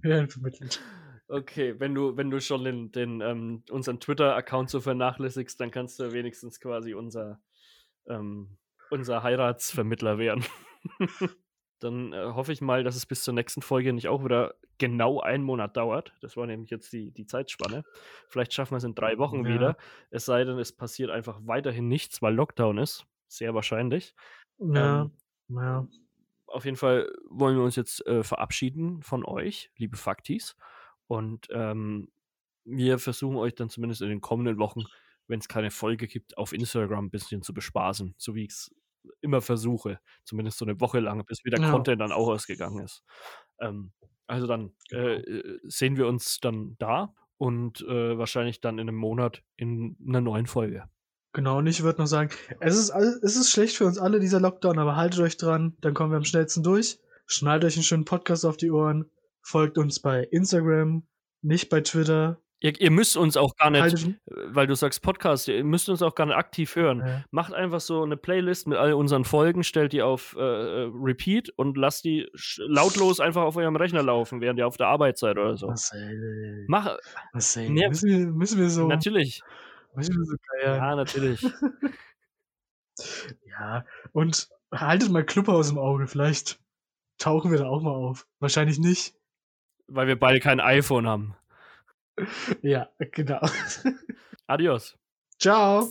Wir werden vermittelt. Okay, wenn du, wenn du schon den, den ähm, unseren Twitter-Account so vernachlässigst, dann kannst du wenigstens quasi unser, ähm, unser Heiratsvermittler werden. Dann äh, hoffe ich mal, dass es bis zur nächsten Folge nicht auch wieder genau einen Monat dauert. Das war nämlich jetzt die, die Zeitspanne. Vielleicht schaffen wir es in drei Wochen Ja. wieder. Es sei denn, es passiert einfach weiterhin nichts, weil Lockdown ist. Sehr wahrscheinlich. Ja, Ähm, ja. auf jeden Fall wollen wir uns jetzt äh, verabschieden von euch, liebe Faktis. Und ähm, wir versuchen euch dann zumindest in den kommenden Wochen, wenn es keine Folge gibt, auf Instagram ein bisschen zu bespaßen, so wie ich es immer versuche. Zumindest so eine Woche lang, bis wieder Ja. Content dann auch ausgegangen ist. Ähm, also dann äh, äh, sehen wir uns dann da und äh, wahrscheinlich dann in einem Monat in einer neuen Folge. Genau, und ich würde noch sagen, es ist, es ist schlecht für uns alle, dieser Lockdown, aber haltet euch dran, dann kommen wir am schnellsten durch. Schnallt euch einen schönen Podcast auf die Ohren, folgt uns bei Instagram, nicht bei Twitter. Ihr, ihr müsst uns auch gar nicht, Haltet, äh, weil du sagst Podcast, ihr müsst uns auch gar nicht aktiv hören. Ja. Macht einfach so eine Playlist mit all unseren Folgen, stellt die auf äh, äh, Repeat und lasst die lautlos einfach auf eurem Rechner laufen, während ihr auf der Arbeit seid oder so. Marcel, Mach, Marcel, Nee, müssen, wir, müssen wir so, natürlich. müssen wir so geiern. Ja, natürlich. Ja, und haltet mal Clubhaus im Auge, vielleicht tauchen wir da auch mal auf. Wahrscheinlich nicht. weil wir beide kein iPhone haben. Ja, genau. Adios. Ciao.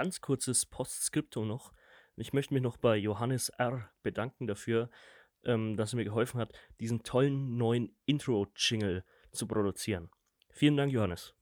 Ganz kurzes Postskriptum noch. Ich möchte mich noch bei Johannes R. bedanken dafür, ähm, dass er mir geholfen hat, diesen tollen neuen Intro-Jingle zu produzieren. Vielen Dank, Johannes.